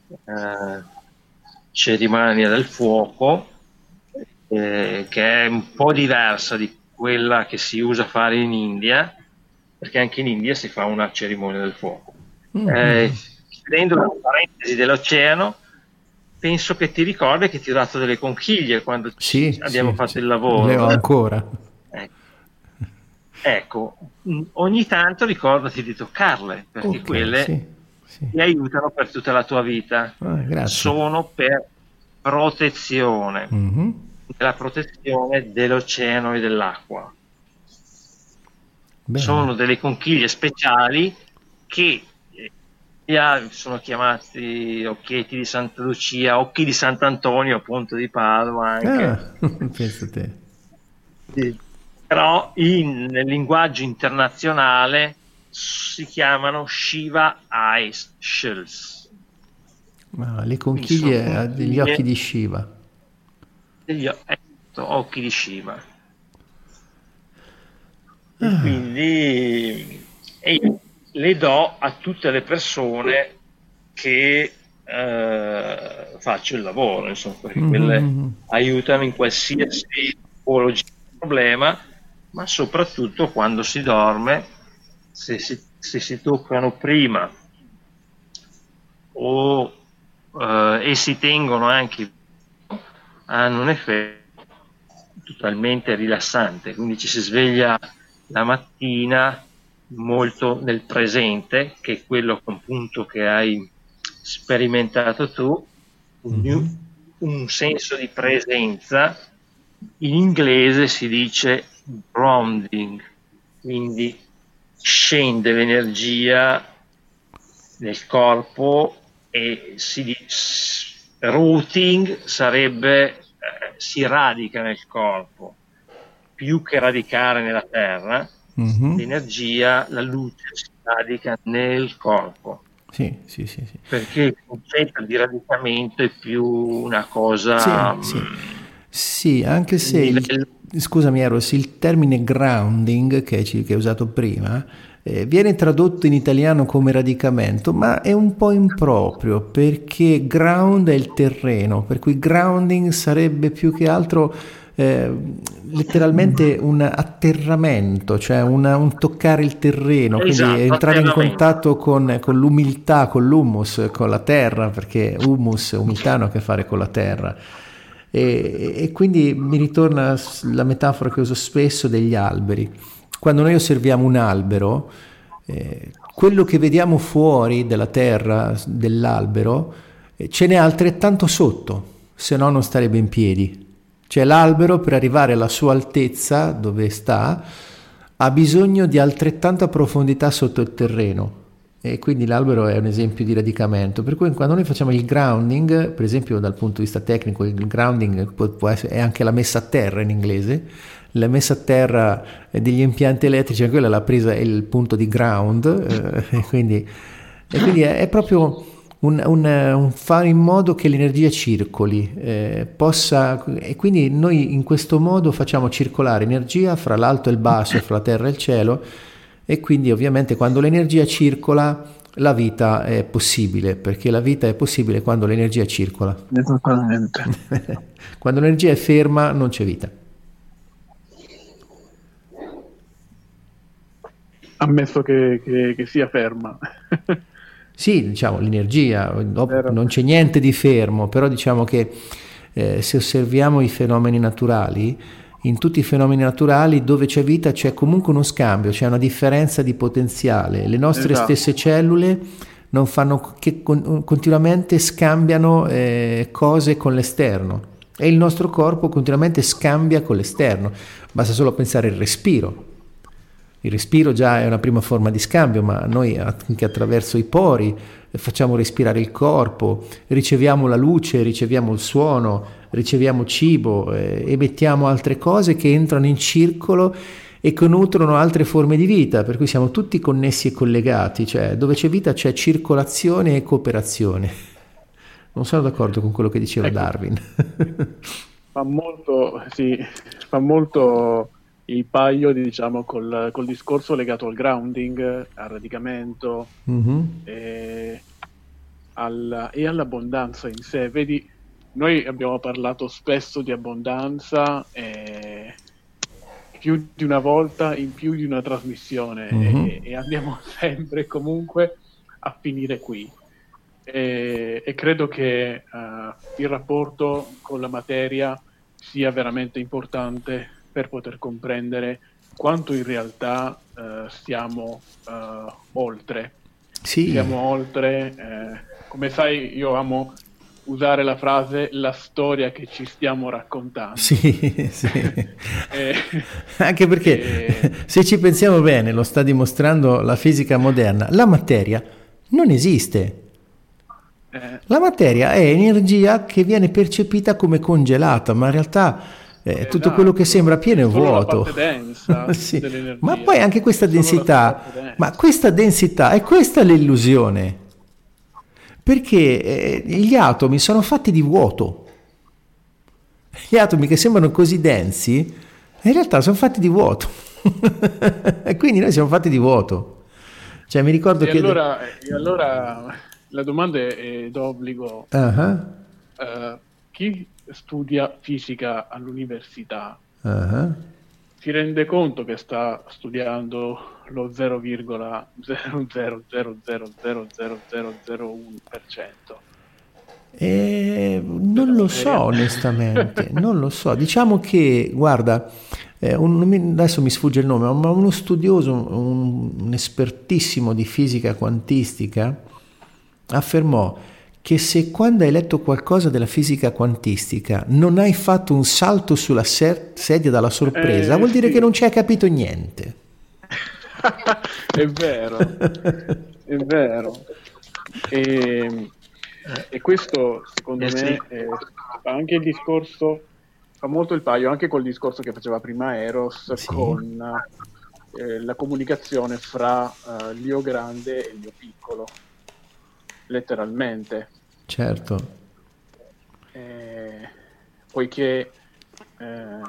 uh, cerimonia del fuoco, eh, che è un po' diversa di quella che si usa fare in India, perché anche in India si fa una cerimonia del fuoco. Mm-hmm. Eh, prendo la parentesi dell'oceano, penso che ti ricordi che ti ho dato delle conchiglie quando sì, abbiamo sì, fatto sì. il lavoro. Le ho ancora. Ecco. ecco. ogni tanto ricordati di toccarle perché okay, quelle ti aiutano per tutta la tua vita. Ah, Sono per protezione, mm-hmm. la protezione dell'oceano e dell'acqua. Bene. Sono delle conchiglie speciali che sono chiamati occhietti di Santa Lucia, occhi di Sant'Antonio, appunto di Padova anche. Ah, penso te. Sì. Però in, nel linguaggio internazionale si chiamano Shiva Eyes Shells. Ma le conchiglie degli occhi di Shiva. Degli eh, occhi di Shiva. Ah. Quindi... E le do a tutte le persone che eh, faccio il lavoro, insomma, perché mm-hmm. quelle aiutano in qualsiasi tipologia di problema, ma soprattutto quando si dorme, se si, se si toccano prima o, eh, e si tengono anche, hanno un effetto totalmente rilassante, quindi ci si sveglia la mattina molto nel presente, che è quello appunto che hai sperimentato tu, mm-hmm. un senso di presenza. In inglese si dice grounding, quindi scende l'energia nel corpo e si dice routing sarebbe eh, si radica nel corpo più che radicare nella terra mm-hmm. l'energia, la luce si radica nel corpo. Sì, sì, sì, sì. Perché il concetto di radicamento è più una cosa... Sì, sì. sì anche se... Il, scusami Eros, il termine grounding che, che hai usato prima eh, viene tradotto in italiano come radicamento, ma è un po' improprio perché ground è il terreno, per cui grounding sarebbe più che altro eh, letteralmente un atterramento, cioè una, un toccare il terreno, esatto, quindi entrare in contatto con, con, l'umiltà, con l'humus, con la terra, perché humus, umiltà hanno a che fare con la terra. E, e quindi mi ritorna la metafora che uso spesso degli alberi. Quando noi osserviamo un albero, eh, quello che vediamo fuori della terra, dell'albero, eh, ce n'è altrettanto sotto, se no non starebbe in piedi. Cioè l'albero per arrivare alla sua altezza, dove sta, ha bisogno di altrettanta profondità sotto il terreno. E quindi l'albero è un esempio di radicamento. Per cui quando noi facciamo il grounding, per esempio dal punto di vista tecnico, il grounding può, può essere, è anche la messa a terra in inglese, la messa a terra degli impianti elettrici, quella è la presa, è il punto di ground, eh, e quindi, e quindi è, è proprio un, un, un, fare in modo che l'energia circoli, eh, possa, e quindi noi in questo modo facciamo circolare energia fra l'alto e il basso, fra la terra e il cielo, e quindi ovviamente quando l'energia circola la vita è possibile, perché la vita è possibile quando l'energia circola. Esattamente. quando l'energia è ferma non c'è vita. Ammesso che, che, che sia ferma. Sì, diciamo l'energia, non c'è niente di fermo, però diciamo che eh, se osserviamo i fenomeni naturali, in tutti i fenomeni naturali dove c'è vita c'è comunque uno scambio, c'è una differenza di potenziale. Le nostre esatto. stesse cellule non fanno che con, continuamente scambiano eh, cose con l'esterno e il nostro corpo continuamente scambia con l'esterno. Basta solo pensare al respiro. Il respiro già è una prima forma di scambio, ma noi anche attraverso i pori facciamo respirare il corpo, riceviamo la luce, riceviamo il suono, riceviamo cibo, eh, emettiamo altre cose che entrano in circolo e che nutrono altre forme di vita, per cui siamo tutti connessi e collegati, cioè dove c'è vita c'è circolazione e cooperazione. Non sono d'accordo con quello che diceva ecco. Darwin. fa molto, sì, fa molto il paio diciamo col, col, discorso legato al grounding, al radicamento mm-hmm. e, alla, e, all'abbondanza in sé. Vedi, noi abbiamo parlato spesso di abbondanza e più di una volta in più di una trasmissione mm-hmm. e, e, andiamo sempre comunque a finire qui. E, e credo che uh, il rapporto con la materia sia veramente importante per poter comprendere quanto in realtà uh, stiamo uh, oltre. Sì. Siamo oltre, eh, come sai io amo usare la frase la storia che ci stiamo raccontando. Sì, sì. eh, Anche perché eh, se ci pensiamo bene, lo sta dimostrando la fisica moderna, la materia non esiste. Eh. La materia è energia che viene percepita come congelata, ma in realtà eh, tutto esatto. quello che sembra pieno è vuoto. sì. Ma poi anche questa densità, ma questa densità è questa l'illusione. Perché eh, gli atomi sono fatti di vuoto. Gli atomi che sembrano così densi, in realtà sono fatti di vuoto. e quindi noi siamo fatti di vuoto. Cioè, mi ricordo e che. Allora, e allora la domanda è d'obbligo. Uh-huh. Uh, chi studia fisica all'università uh-huh. si rende conto che sta studiando lo 0,000000001%. Eh, non lo so onestamente, non lo so. Diciamo che, guarda, eh, un, adesso mi sfugge il nome, ma uno studioso, un, un espertissimo di fisica quantistica affermò che se quando hai letto qualcosa della fisica quantistica non hai fatto un salto sulla sedia dalla sorpresa, eh, vuol dire sì. che non ci hai capito niente. è vero, è vero. E, e questo secondo eh, me sì. è, anche il discorso, fa molto il paio anche col discorso che faceva prima Eros sì. con eh, la comunicazione fra uh, l'io grande e l'io piccolo letteralmente. Certo. Eh, poiché eh,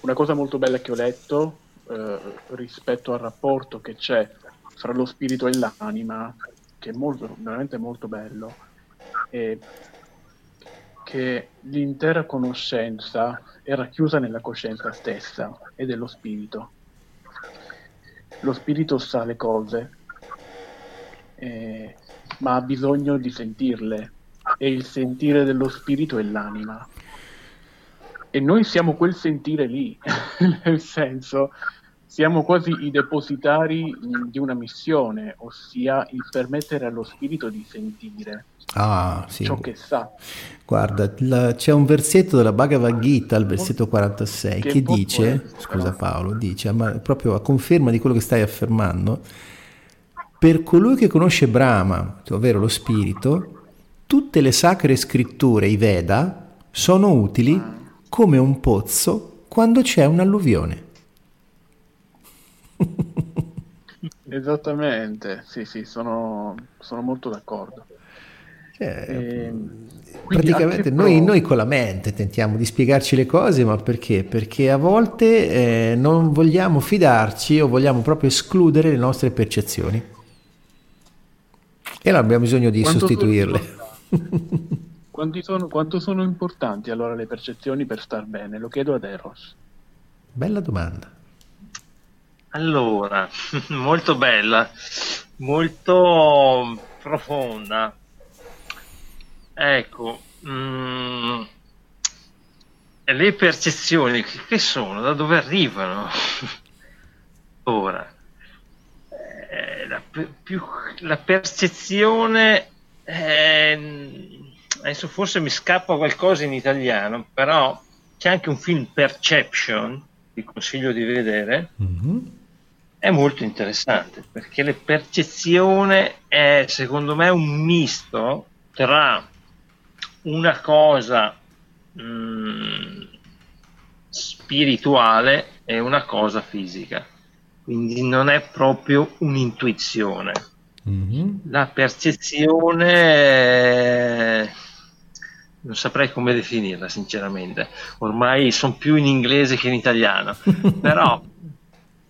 una cosa molto bella che ho letto eh, rispetto al rapporto che c'è fra lo spirito e l'anima, che è molto, veramente molto bello, è che l'intera conoscenza è racchiusa nella coscienza stessa e dello spirito. Lo spirito sa le cose, eh, ma ha bisogno di sentirle e il sentire dello spirito è l'anima. E noi siamo quel sentire lì, nel senso siamo quasi i depositari di una missione, ossia il permettere allo spirito di sentire ah, sì. ciò che sa. Guarda, la, c'è un versetto della Bhagavad Gita, il versetto 46, che, che dice, scusa Paolo, dice, ma proprio a conferma di quello che stai affermando, per colui che conosce Brahma, ovvero lo spirito, tutte le sacre scritture, i Veda, sono utili come un pozzo quando c'è un'alluvione. Esattamente, sì, sì, sono, sono molto d'accordo. Cioè, praticamente noi, noi, con la mente tentiamo di spiegarci le cose, ma perché? Perché a volte eh, non vogliamo fidarci o vogliamo proprio escludere le nostre percezioni. E allora abbiamo bisogno di quanto sostituirle. Sono, sono, quanto sono importanti allora le percezioni per star bene? Lo chiedo ad Eros. Bella domanda. Allora, molto bella, molto profonda. Ecco, mm, le percezioni che sono, da dove arrivano? Ora, eh, la, più, la, percezione, eh, adesso forse mi scappa qualcosa in italiano, però c'è anche un film Perception, vi consiglio di vedere. Mm-hmm è molto interessante perché la percezione è secondo me un misto tra una cosa mh, mm, spirituale e una cosa fisica quindi non è proprio un'intuizione mm-hmm. la percezione non saprei come definirla sinceramente ormai sono più in inglese che in italiano però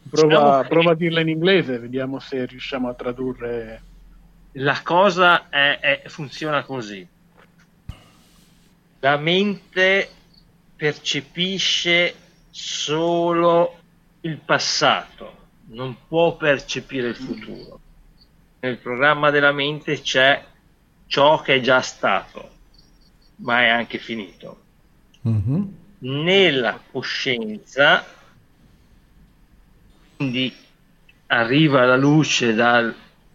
Prova, diciamo prova, a dirla in inglese, vediamo se riusciamo a tradurre. La cosa è, è, funziona così. La mente percepisce solo il passato, non può percepire il futuro. Nel programma della mente c'è ciò che è già stato, ma è anche finito. Mm-hmm. Nella coscienza quindi arriva la luce dal,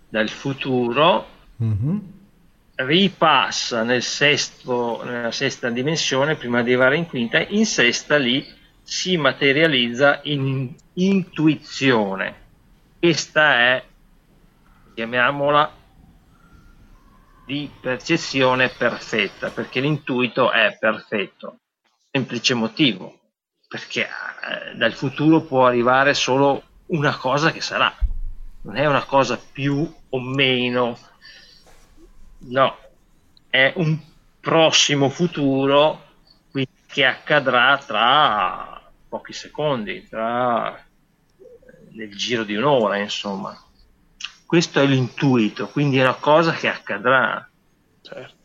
dal futuro, mm-hmm. ripassa nel sesto, nella sesta dimensione prima di arrivare in quinta, in sesta lì si materializza in intuizione. Questa è, chiamiamola, di percezione perfetta, perché l'intuito è perfetto. Semplice motivo, perché eh, dal futuro può arrivare solo una cosa che sarà, non è una cosa più o meno, no, è un prossimo futuro che accadrà tra pochi secondi, tra nel giro di un'ora, insomma. Questo è l'intuito, quindi è una cosa che accadrà. Certo.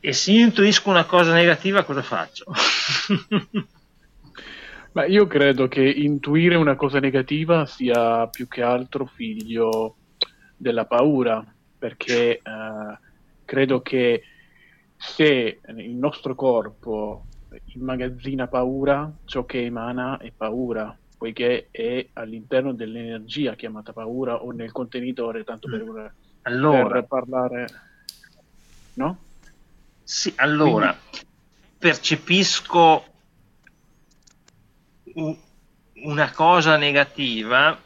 E se io intuisco una cosa negativa, cosa faccio? Ma io credo che intuire una cosa negativa sia più che altro figlio della paura, perché eh, credo che se il nostro corpo immagazzina paura, ciò che emana è paura, poiché è all'interno dell'energia chiamata paura o nel contenitore, tanto per, mm. allora, per parlare. No? Sì, allora Quindi, percepisco una cosa negativa,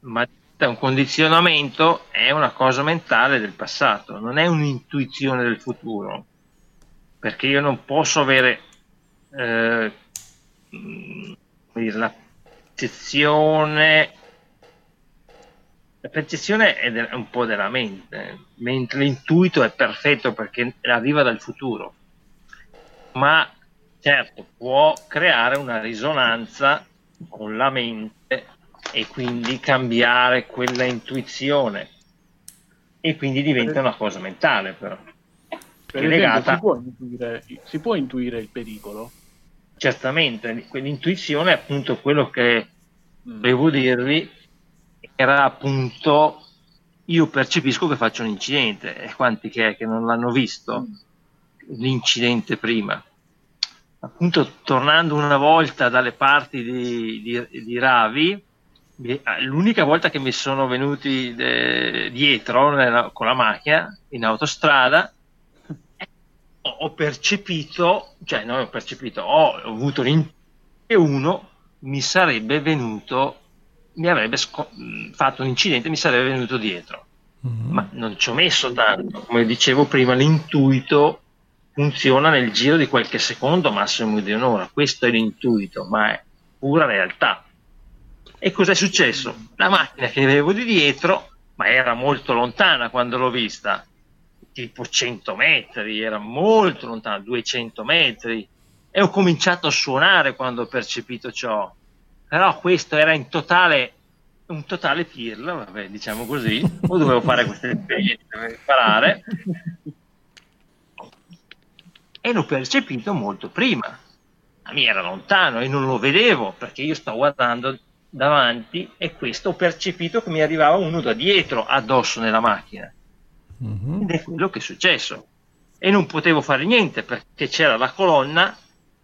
ma un condizionamento è una cosa mentale del passato, non è un'intuizione del futuro, perché io non posso avere eh, la percezione la percezione è un po' della mente, mentre l'intuito è perfetto perché arriva dal futuro. Ma certo può creare una risonanza con la mente e quindi cambiare quella intuizione e quindi diventa una cosa mentale però. Per esempio, legata... si, può intuire, si può intuire il pericolo? Certamente, quell'intuizione è appunto quello che volevo dirvi, era appunto io percepisco che faccio un incidente e quanti che è che non l'hanno visto l'incidente prima. Appunto tornando una volta dalle parti di, di, di Ravi l'unica volta che mi sono venuti de, dietro nella, con la macchina in autostrada ho percepito cioè non ho percepito ho avuto l'intuizione che uno mi sarebbe venuto mi avrebbe sco- fatto un incidente, mi sarebbe venuto dietro. Mm-hmm. Ma non ci ho messo tanto, come dicevo prima, l'intuito funziona nel giro di qualche secondo, massimo di un'ora. Questo è l'intuito, ma è pura realtà. E cos'è successo? La macchina che avevo di dietro, ma era molto lontana quando l'ho vista, tipo 100 metri, era molto lontana, 200 metri, e ho cominciato a suonare quando ho percepito ciò però questo era in totale un totale pirla, vabbè, diciamo così, o dovevo fare queste esperienze per imparare e l'ho percepito molto prima. A me era lontano e non lo vedevo perché io sto guardando davanti e questo ho percepito che mi arrivava uno da dietro addosso nella macchina. Mm-hmm. Ed è quello che è successo. E non potevo fare niente perché c'era la colonna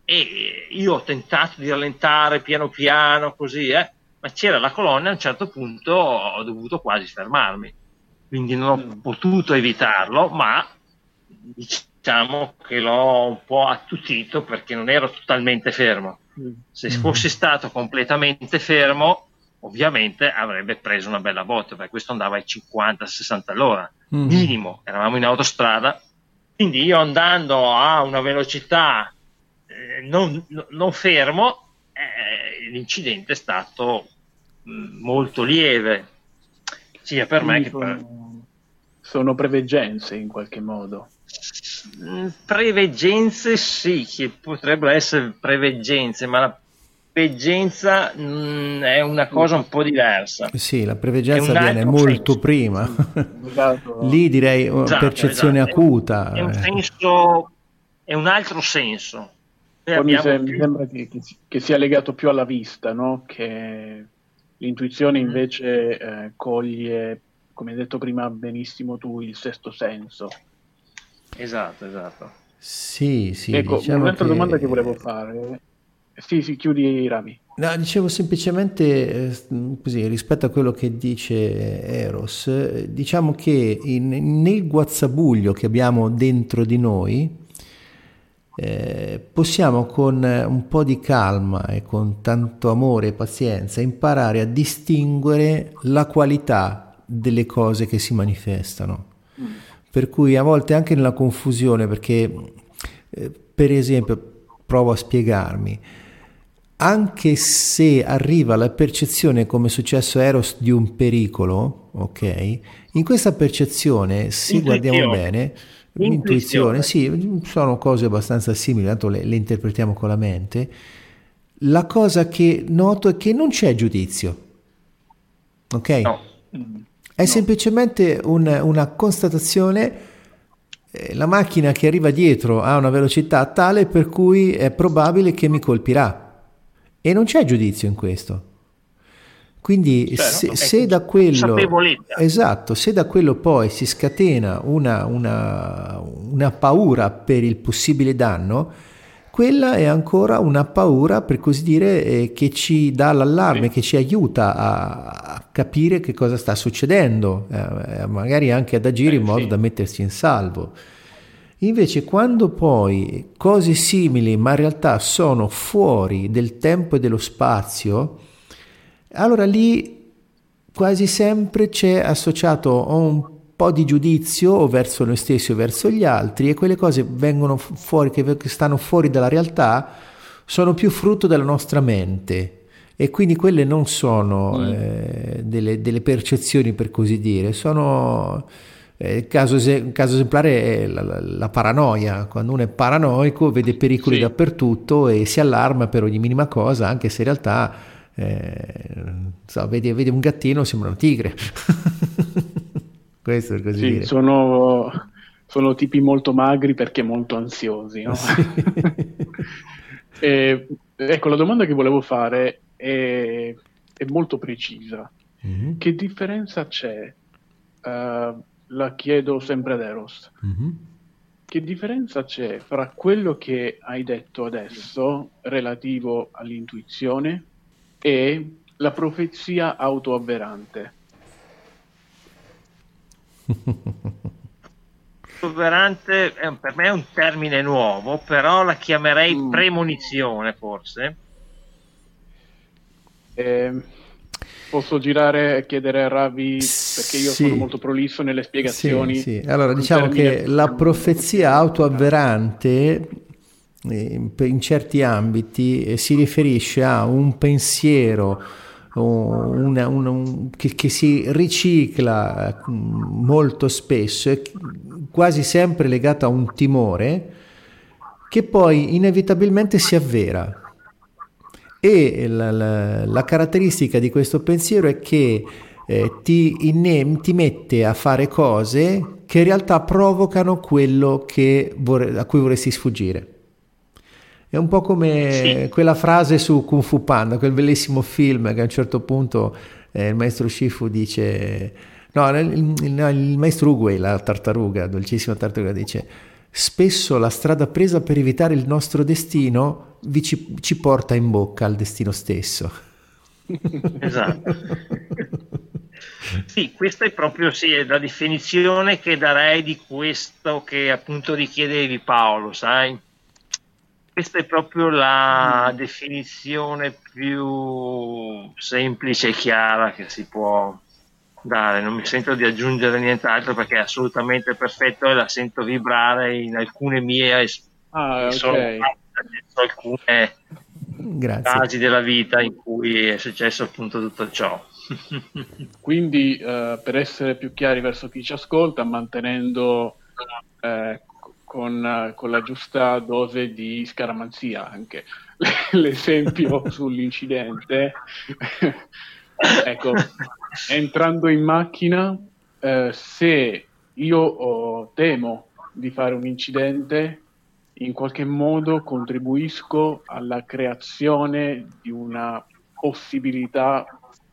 e io ho tentato di rallentare piano piano così, eh, ma c'era la colonna e a un certo punto ho dovuto quasi fermarmi, quindi non ho mm. potuto evitarlo, ma diciamo che l'ho un po' attutito perché non ero totalmente fermo. Se mm. fossi stato completamente fermo, ovviamente avrebbe preso una bella botta, perché questo andava ai 50-60 all'ora, mm. minimo, eravamo in autostrada, quindi io andando a una velocità non, non, fermo, eh, l'incidente è stato mh, mm, molto lieve, sia per Quindi me che per... Sono preveggenze in qualche modo. Mm, preveggenze sì, che potrebbero essere preveggenze, ma la preveggenza mh, mm, è una cosa un po' diversa. Sì, la preveggenza viene molto senso. prima. Esatto. Lì direi una esatto, percezione esatto. acuta. È un, eh. senso, è un altro senso. Mi, sem- mi, sembra che, che, che, sia legato più alla vista, no? che l'intuizione mm. invece eh, coglie, come hai detto prima benissimo tu, il sesto senso. Esatto, esatto. Sì, sì. Ecco, diciamo un'altra che... domanda che volevo fare. Sì, sì, chiudi i rami. No, dicevo semplicemente eh, così, rispetto a quello che dice Eros, eh, diciamo che in, nel guazzabuglio che abbiamo dentro di noi, eh, possiamo con un po' di calma e con tanto amore e pazienza imparare a distinguere la qualità delle cose che si manifestano. Mm. Per cui a volte anche nella confusione, perché eh, per esempio, provo a spiegarmi, anche se arriva la percezione, come è successo a Eros, di un pericolo, ok? In questa percezione, se guardiamo bene, L'intuizione, sì, sono cose abbastanza simili, tanto le, le, interpretiamo con la mente. La cosa che noto è che non c'è giudizio, ok? No. È no. semplicemente un, una constatazione. Eh, la macchina che arriva dietro ha una velocità tale per cui è probabile che mi colpirà. E non c'è giudizio in questo. Quindi certo, se, se, da quello, esatto, se da quello poi si scatena una, una, una, paura per il possibile danno, quella è ancora una paura, per così dire, eh, che ci dà l'allarme, sì. che ci aiuta a, a, capire che cosa sta succedendo, eh, magari anche ad agire eh, in modo sì. da mettersi in salvo. Invece quando poi cose simili, ma in realtà sono fuori del tempo e dello spazio, allora lì quasi sempre c'è associato un po' di giudizio o verso noi stessi o verso gli altri e quelle cose vengono fuori, che stanno fuori dalla realtà, sono più frutto della nostra mente e quindi quelle non sono mm. eh, delle, delle, percezioni per così dire, sono... Eh, il caso, caso, esemplare è la, la, paranoia, quando uno è paranoico vede pericoli sì. dappertutto e si allarma per ogni minima cosa, anche se in realtà eh, so, vedi, vedi, un gattino, sembra un tigre. Questo per così sì, dire. Sono, sono tipi molto magri perché molto ansiosi. No? Sì. e, ecco, la domanda che volevo fare è, è molto precisa. Mm-hmm. Che differenza c'è? Uh, la chiedo sempre ad Eros. Mm-hmm. Che differenza c'è fra quello che hai detto adesso relativo all'intuizione e la profezia autoavverante? Autoavverante per me è un termine nuovo, però la chiamerei mm. premonizione forse. Eh, posso girare e chiedere a Ravi perché io sì. sono molto prolisso nelle spiegazioni. Sì, sì. Allora diciamo che la profezia autoavverante in certi ambiti eh, si riferisce a un pensiero una, una, un, che, che, si ricicla eh, molto spesso quasi sempre legato a un timore che poi inevitabilmente si avvera. E la, la, la caratteristica di questo pensiero è che eh, ti, inne- ti, mette a fare cose che in realtà provocano quello vorre- a cui vorresti sfuggire. È un po' come sì. quella frase su Kung Fu Panda, quel bellissimo film che a un certo punto eh, il maestro Shifu dice... No, il, il, il maestro Uguay, la tartaruga, dolcissima tartaruga, dice spesso la strada presa per evitare il nostro destino ci, ci porta in bocca al destino stesso. Esatto. sì, questa è proprio sì, la definizione che darei di questo che appunto richiedevi Paolo, sai? Questa è proprio la mm. definizione più semplice e chiara che si può dare, non mi sento di aggiungere nient'altro perché è assolutamente perfetto e la sento vibrare in alcune mie ah, okay. alcune Grazie. casi della vita in cui è successo appunto tutto ciò. Quindi eh, per essere più chiari verso chi ci ascolta, mantenendo eh, con, con, la giusta dose di scaramanzia anche l'esempio sull'incidente ecco entrando in macchina, eh, se io oh, temo di fare un incidente, in qualche modo contribuisco alla creazione di una possibilità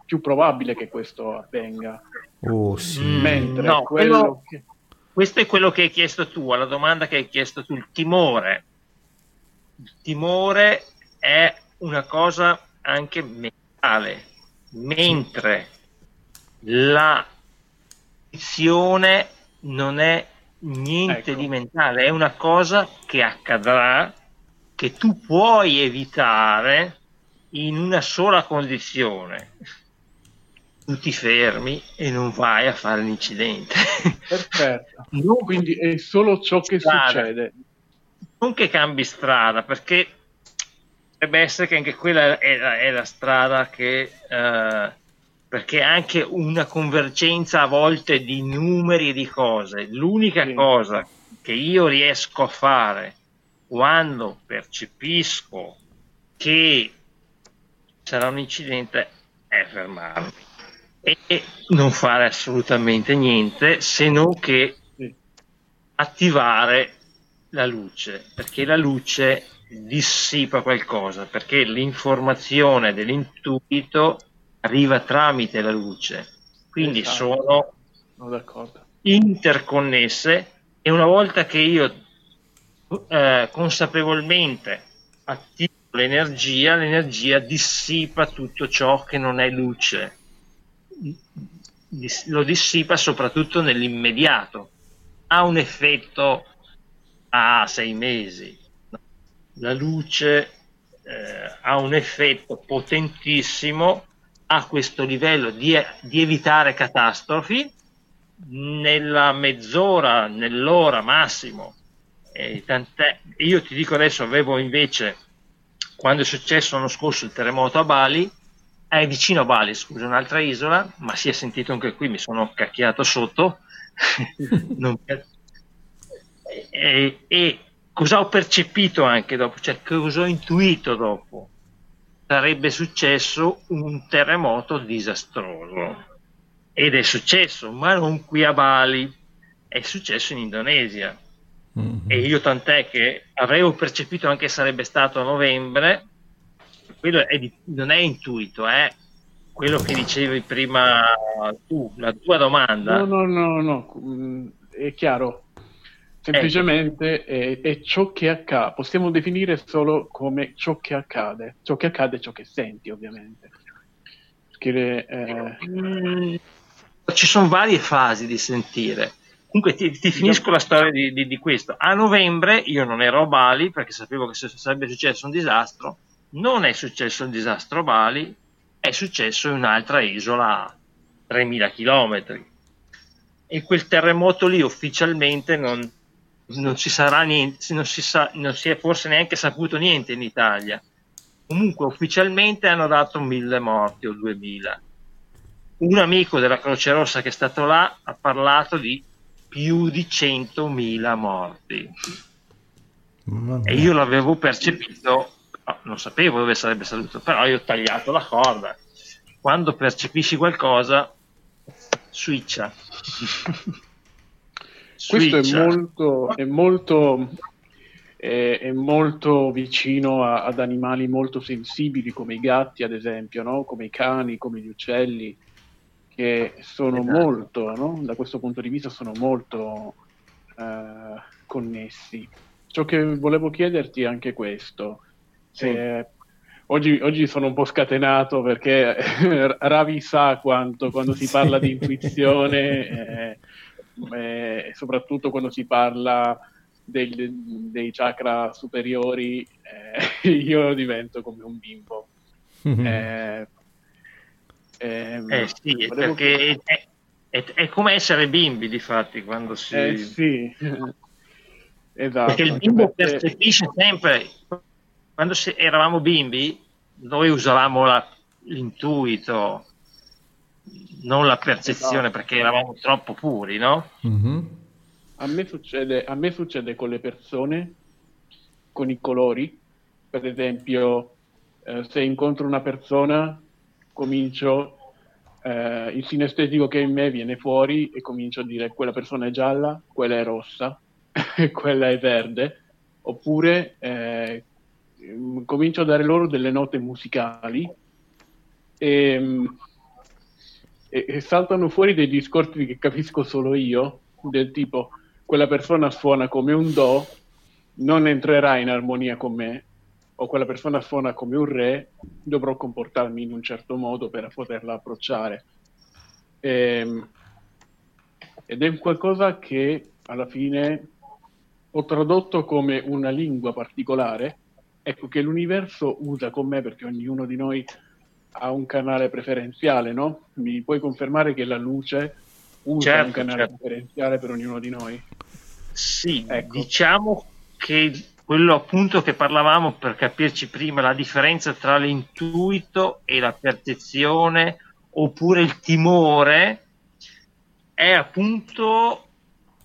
più probabile che questo avvenga. Oh, sì. Mentre no, quello quello, che... questo è quello che hai chiesto tu, alla domanda che hai chiesto tu, il timore. Il timore è una cosa anche mentale, mentre la fizione non è niente ecco. di mentale, è una cosa che accadrà, che tu puoi evitare in una sola condizione. Tu ti fermi e non vai a fare l'incidente. Perfetto. Non Quindi è solo ciò che strada. succede. Non che cambi strada, perché potrebbe essere che anche quella è la, è la strada che... Uh, perché anche una convergenza a volte di numeri e di cose, l'unica sì. cosa che io riesco a fare quando percepisco che sarà un incidente è fermarmi e non fare assolutamente niente se non che attivare la luce, perché la luce dissipa qualcosa, perché l'informazione dell'intuito arriva tramite la luce, quindi esatto. sono interconnesse e una volta che io eh, consapevolmente attivo l'energia, l'energia dissipa tutto ciò che non è luce, lo dissipa soprattutto nell'immediato, ha un effetto a sei mesi. La luce eh, ha un effetto potentissimo a questo livello di, di evitare catastrofi nella mezz'ora, nell'ora massimo. E io ti dico adesso, avevo invece, quando è successo l'anno scorso il terremoto a Bali, è vicino a Bali, scusa, un'altra isola, ma si è sentito anche qui, mi sono cacchiato sotto. non... e, e cosa ho percepito anche dopo, cioè cosa ho intuito dopo? Sarebbe successo un terremoto disastroso. Ed è successo, ma non qui a Bali, è successo in Indonesia. Mm-hmm. E io tant'è che avevo percepito anche sarebbe stato a novembre, quello è di, non è intuito, è quello che dicevi prima tu, la tua domanda. No, no, no, no, è chiaro. Semplicemente è, è, ciò che accade, possiamo definire solo come ciò che accade. Ciò che accade è ciò che senti, ovviamente. Perché, eh... mm, ci sono varie fasi di sentire. Comunque ti, ti finisco la storia di, di, di, questo. A novembre io non ero a Bali perché sapevo che sarebbe successo un disastro. Non è successo il disastro a Bali, è successo in un'altra isola a 3000 km. E quel terremoto lì ufficialmente non, non si sarà niente, non si, sa, non si è forse neanche saputo niente in Italia. Comunque ufficialmente hanno dato mille morti o duemila. Un amico della Croce Rossa che è stato là ha parlato di più di 100.000 morti. E io l'avevo percepito, non sapevo dove sarebbe salito, però io ho tagliato la corda. Quando percepisci qualcosa, switcha. Questo è molto, è molto, è, è molto vicino a, ad animali molto sensibili come i gatti, ad esempio, no? come i cani, come gli uccelli, che sono esatto. molto, no? da questo punto di vista, sono molto uh, connessi. Ciò che volevo chiederti è anche questo. Sì. Eh, oggi, oggi, sono un po' scatenato perché Ravi sa quanto quando si parla di intuizione eh, eh, soprattutto quando si parla dei, dei chakra superiori, eh, io divento come un bimbo. Mm-hmm. Eh, ehm, eh, sì, perché è, è, è, come essere bimbi, di fatti, quando si... Eh, sì, esatto. Perché il bimbo perché... percepisce sempre, quando eravamo bimbi, noi usavamo la, l'intuito, non la percezione esatto. perché eravamo troppo puri, no? Mm-hmm. A, me succede, a me succede con le persone, con i colori, per esempio eh, se incontro una persona comincio, eh, il sinestetico che è in me viene fuori e comincio a dire quella persona è gialla, quella è rossa, quella è verde, oppure eh, comincio a dare loro delle note musicali e e, e saltano fuori dei discorsi che capisco solo io, del tipo quella persona suona come un do, non entrerà in armonia con me, o quella persona suona come un re, dovrò comportarmi in un certo modo per poterla approcciare. E, ehm, ed è qualcosa che alla fine ho tradotto come una lingua particolare, ecco che l'universo usa con me perché ognuno di noi ha un canale preferenziale, no? Mi puoi confermare che la luce usa certo, un canale certo. preferenziale per ognuno di noi? Sì, ecco. diciamo che quello appunto che parlavamo per capirci prima, la differenza tra l'intuito e la percezione oppure il timore è appunto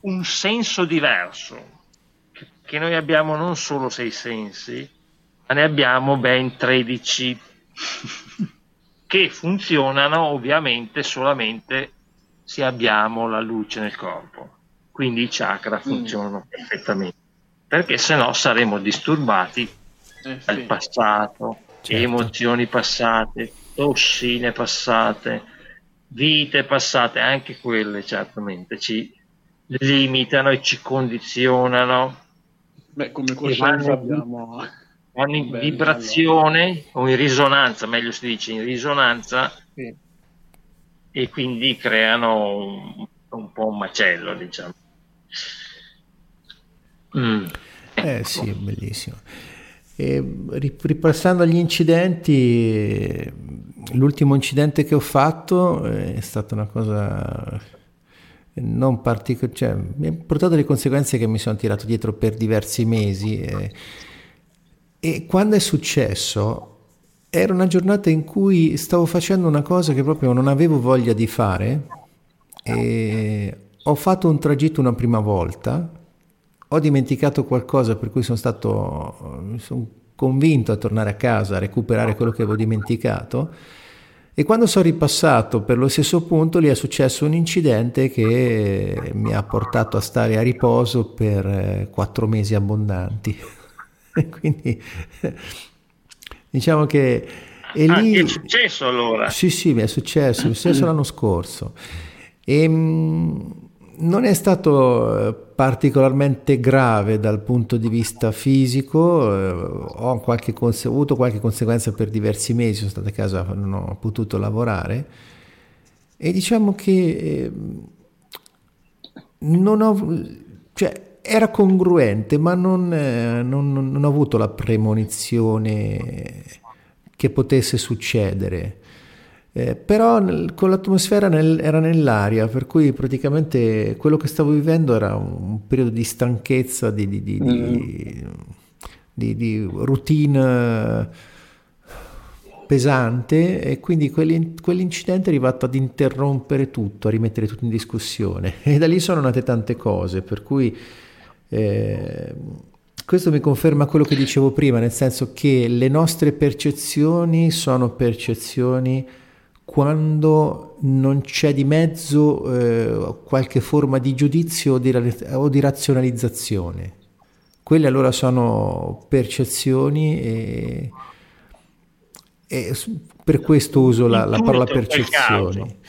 un senso diverso che noi abbiamo non solo sei sensi ma ne abbiamo ben 13 che funzionano ovviamente solamente se abbiamo la luce nel corpo. Quindi i chakra mm. funzionano mm. perfettamente, perché se no saremo disturbati eh, dal sì. passato, certo. emozioni passate, tossine passate, vite passate, anche quelle certamente ci limitano e ci condizionano. Beh, come coscienza abbiamo vanno in Bello, vibrazione allora. o in risonanza, meglio si dice in risonanza, sì. e quindi creano un, un, po' un macello, diciamo. Mm. Eh ecco. sì, è bellissimo. E, ripassando agli incidenti, l'ultimo incidente che ho fatto è stata una cosa non particolare, cioè, mi ha portato delle conseguenze che mi sono tirato dietro per diversi mesi. E, e quando è successo, era una giornata in cui stavo facendo una cosa che proprio non avevo voglia di fare. E ho fatto un tragitto una prima volta, ho dimenticato qualcosa per cui sono stato, sono convinto a tornare a casa a recuperare quello che avevo dimenticato e quando sono ripassato per lo stesso punto lì è successo un incidente che mi ha portato a stare a riposo per eh, quattro mesi abbondanti. Quindi diciamo che... E ah, lì... è successo allora? Sì, sì, mi è successo, è successo l'anno scorso. E, ehm, non è stato eh, particolarmente grave dal punto di vista fisico, eh, ho, qualche conse- ho, avuto qualche conseguenza per diversi mesi, sono stato a casa, non ho potuto lavorare e diciamo che eh, non ho, cioè, era congruente, ma non, eh, non, non ho avuto la premonizione che potesse succedere. Eh, però nel, con l'atmosfera nel, era nell'aria, per cui praticamente quello che stavo vivendo era un, periodo di stanchezza, di, di, di, mm. di routine pesante e quindi quell'incidente è arrivato ad interrompere tutto, a rimettere tutto in discussione e da lì sono nate tante cose, per cui eh, questo mi conferma quello che dicevo prima, nel senso che le nostre percezioni sono percezioni quando non c'è di mezzo eh, qualche forma di giudizio o di, o di, razionalizzazione. Quelle allora sono percezioni e, e per questo uso la, la parola percezioni.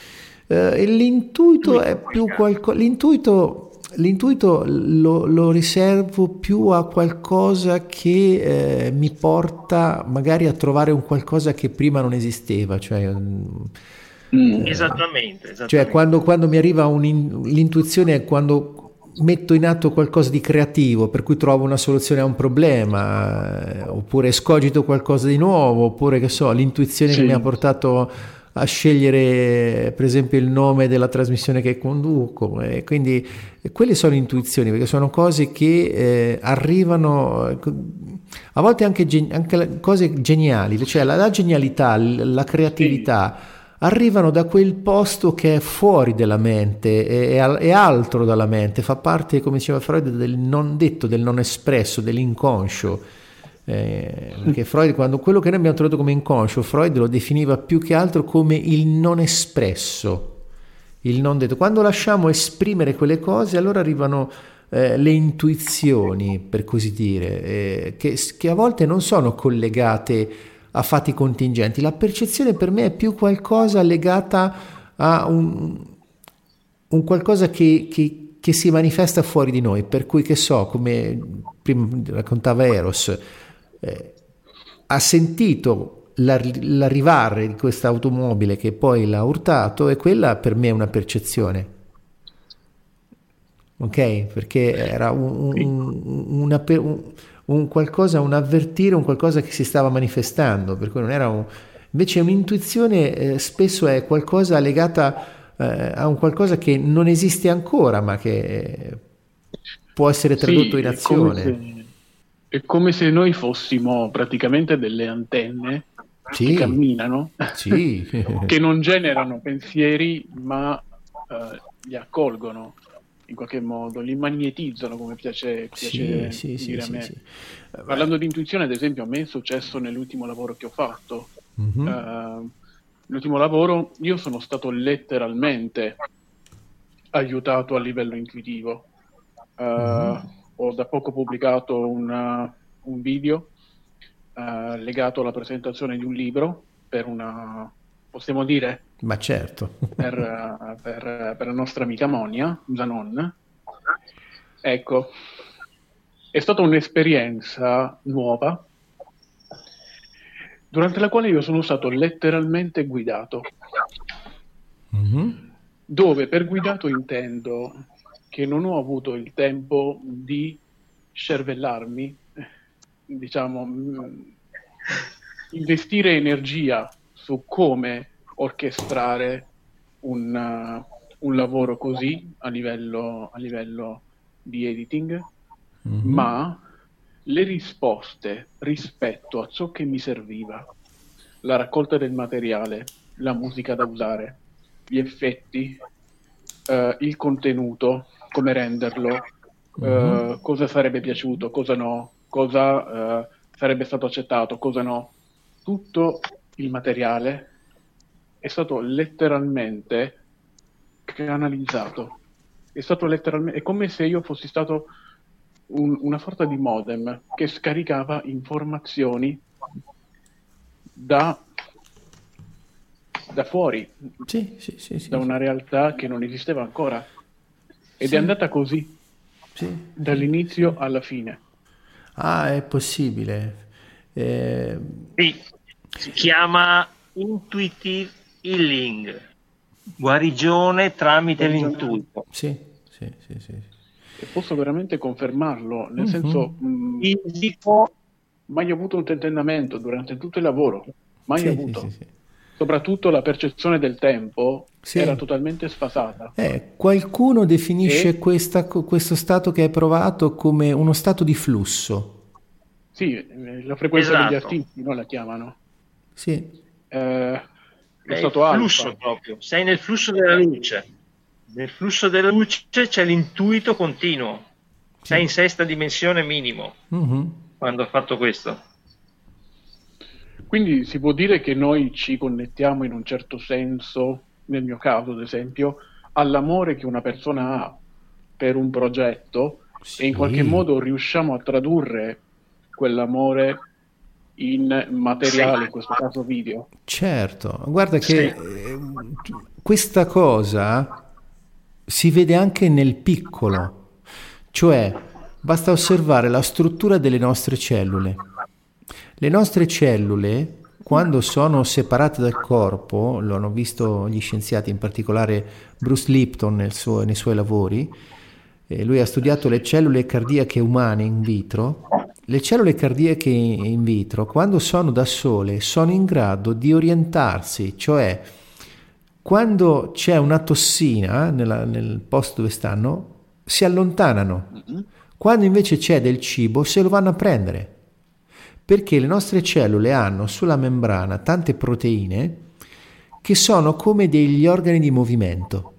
Eh, l'intuito è più qualcosa... L'intuito l'intuito lo, lo, riservo più a qualcosa che eh, mi porta magari a trovare un qualcosa che prima non esisteva. Cioè, mm, esattamente, esattamente, Cioè, quando, quando mi arriva l'intuizione è quando metto in atto qualcosa di creativo, per cui trovo una soluzione a un problema, eh, oppure scogito qualcosa di nuovo, oppure che so, l'intuizione sì. che mi ha portato a scegliere per esempio il nome della trasmissione che conduco e quindi quelle sono intuizioni perché sono cose che eh, arrivano a volte anche, anche, cose geniali cioè la, la genialità la creatività sì. arrivano da quel posto che è fuori della mente è, è altro dalla mente fa parte come diceva Freud del non detto del non espresso dell'inconscio eh, perché Freud, quando quello che noi abbiamo trovato come inconscio, Freud lo definiva più che altro come il non espresso, il non detto. Quando lasciamo esprimere quelle cose, allora arrivano eh, le intuizioni, per così dire, eh, che, che, a volte non sono collegate a fatti contingenti. La percezione per me è più qualcosa legata a un, un qualcosa che, che, che si manifesta fuori di noi, per cui che so, come prima raccontava Eros, eh, ha sentito l'arrivare di questa automobile che poi l'ha urtato e quella per me è una percezione. Ok? Perché era un, un, una, un, un, qualcosa, un avvertire, un qualcosa che si stava manifestando, per cui non era un... Invece un'intuizione eh, spesso è qualcosa legata eh, a un qualcosa che non esiste ancora, ma che può essere tradotto sì, in azione. È come se noi fossimo praticamente delle antenne sì. che camminano, sì. che non generano pensieri, ma eh, li accolgono in qualche modo, li magnetizzano come piace, piace sì, dire a me. Parlando di intuizione, ad esempio, a me è successo nell'ultimo lavoro che ho fatto. Mm-hmm. Uh, l'ultimo lavoro io sono stato letteralmente aiutato a livello intuitivo. Uh, mm-hmm ho da poco pubblicato una, un video uh, legato alla presentazione di un libro per una, possiamo dire? Ma certo. per, uh, per, per, la nostra amica Monia, Zanon. Ecco, è stata un'esperienza nuova durante la quale io sono stato letteralmente guidato. Mm-hmm. Dove per guidato intendo che non ho avuto il tempo di scervellarmi, diciamo, investire energia su come orchestrare un, uh, un lavoro così a livello, a livello di editing, mm-hmm. ma le risposte rispetto a ciò che mi serviva, la raccolta del materiale, la musica da usare, gli effetti, uh, il contenuto, come renderlo, uh-huh. uh, cosa sarebbe piaciuto, cosa no, cosa uh, sarebbe stato accettato, cosa no. Tutto il materiale è stato letteralmente canalizzato. È stato letteralmente, è come se io fossi stato un, una sorta di modem che scaricava informazioni da, da fuori, sì, sì, sì, da una realtà che non esisteva ancora. Ed è andata così, dall'inizio alla fine. Ah, è possibile. Eh... Sì, si chiama intuitive healing, guarigione tramite guarigione. l'intuito. Sì, sì, sì, sì. E posso veramente confermarlo, nel uh-huh. senso mh, fisico, mai avuto un tentennamento durante tutto il lavoro, mai sì, avuto. Sì, sì, Soprattutto la percezione del tempo era totalmente sfasata. Eh, qualcuno definisce e... questa, questo stato che hai provato come uno stato di flusso. Sì, eh, la frequenza esatto. degli artisti no, la chiamano. Sì. Eh, è stato flusso alfa. proprio, sei nel flusso della luce. Nel flusso della luce c'è l'intuito continuo. Sì. Sei in sesta dimensione minimo uh-huh. quando ho fatto questo. Quindi si può dire che noi ci connettiamo in un certo senso, nel mio caso ad esempio, all'amore che una persona ha per un progetto sì. e in qualche modo riusciamo a tradurre quell'amore in materiale, sì. in questo caso video. Certo, guarda che sì. questa cosa si vede anche nel piccolo, cioè basta osservare la struttura delle nostre cellule. Le nostre cellule, quando sono separate dal corpo, lo hanno visto gli scienziati, in particolare Bruce Lipton suo, nei suoi lavori, eh, lui ha studiato le cellule cardiache umane in vitro le cellule cardiache in vitro, quando sono da sole, sono in grado di orientarsi, cioè quando c'è una tossina nella, nel posto dove stanno, si allontanano. Quando invece c'è del cibo, se lo vanno a prendere. Perché le nostre cellule hanno sulla membrana tante proteine che sono come degli organi di movimento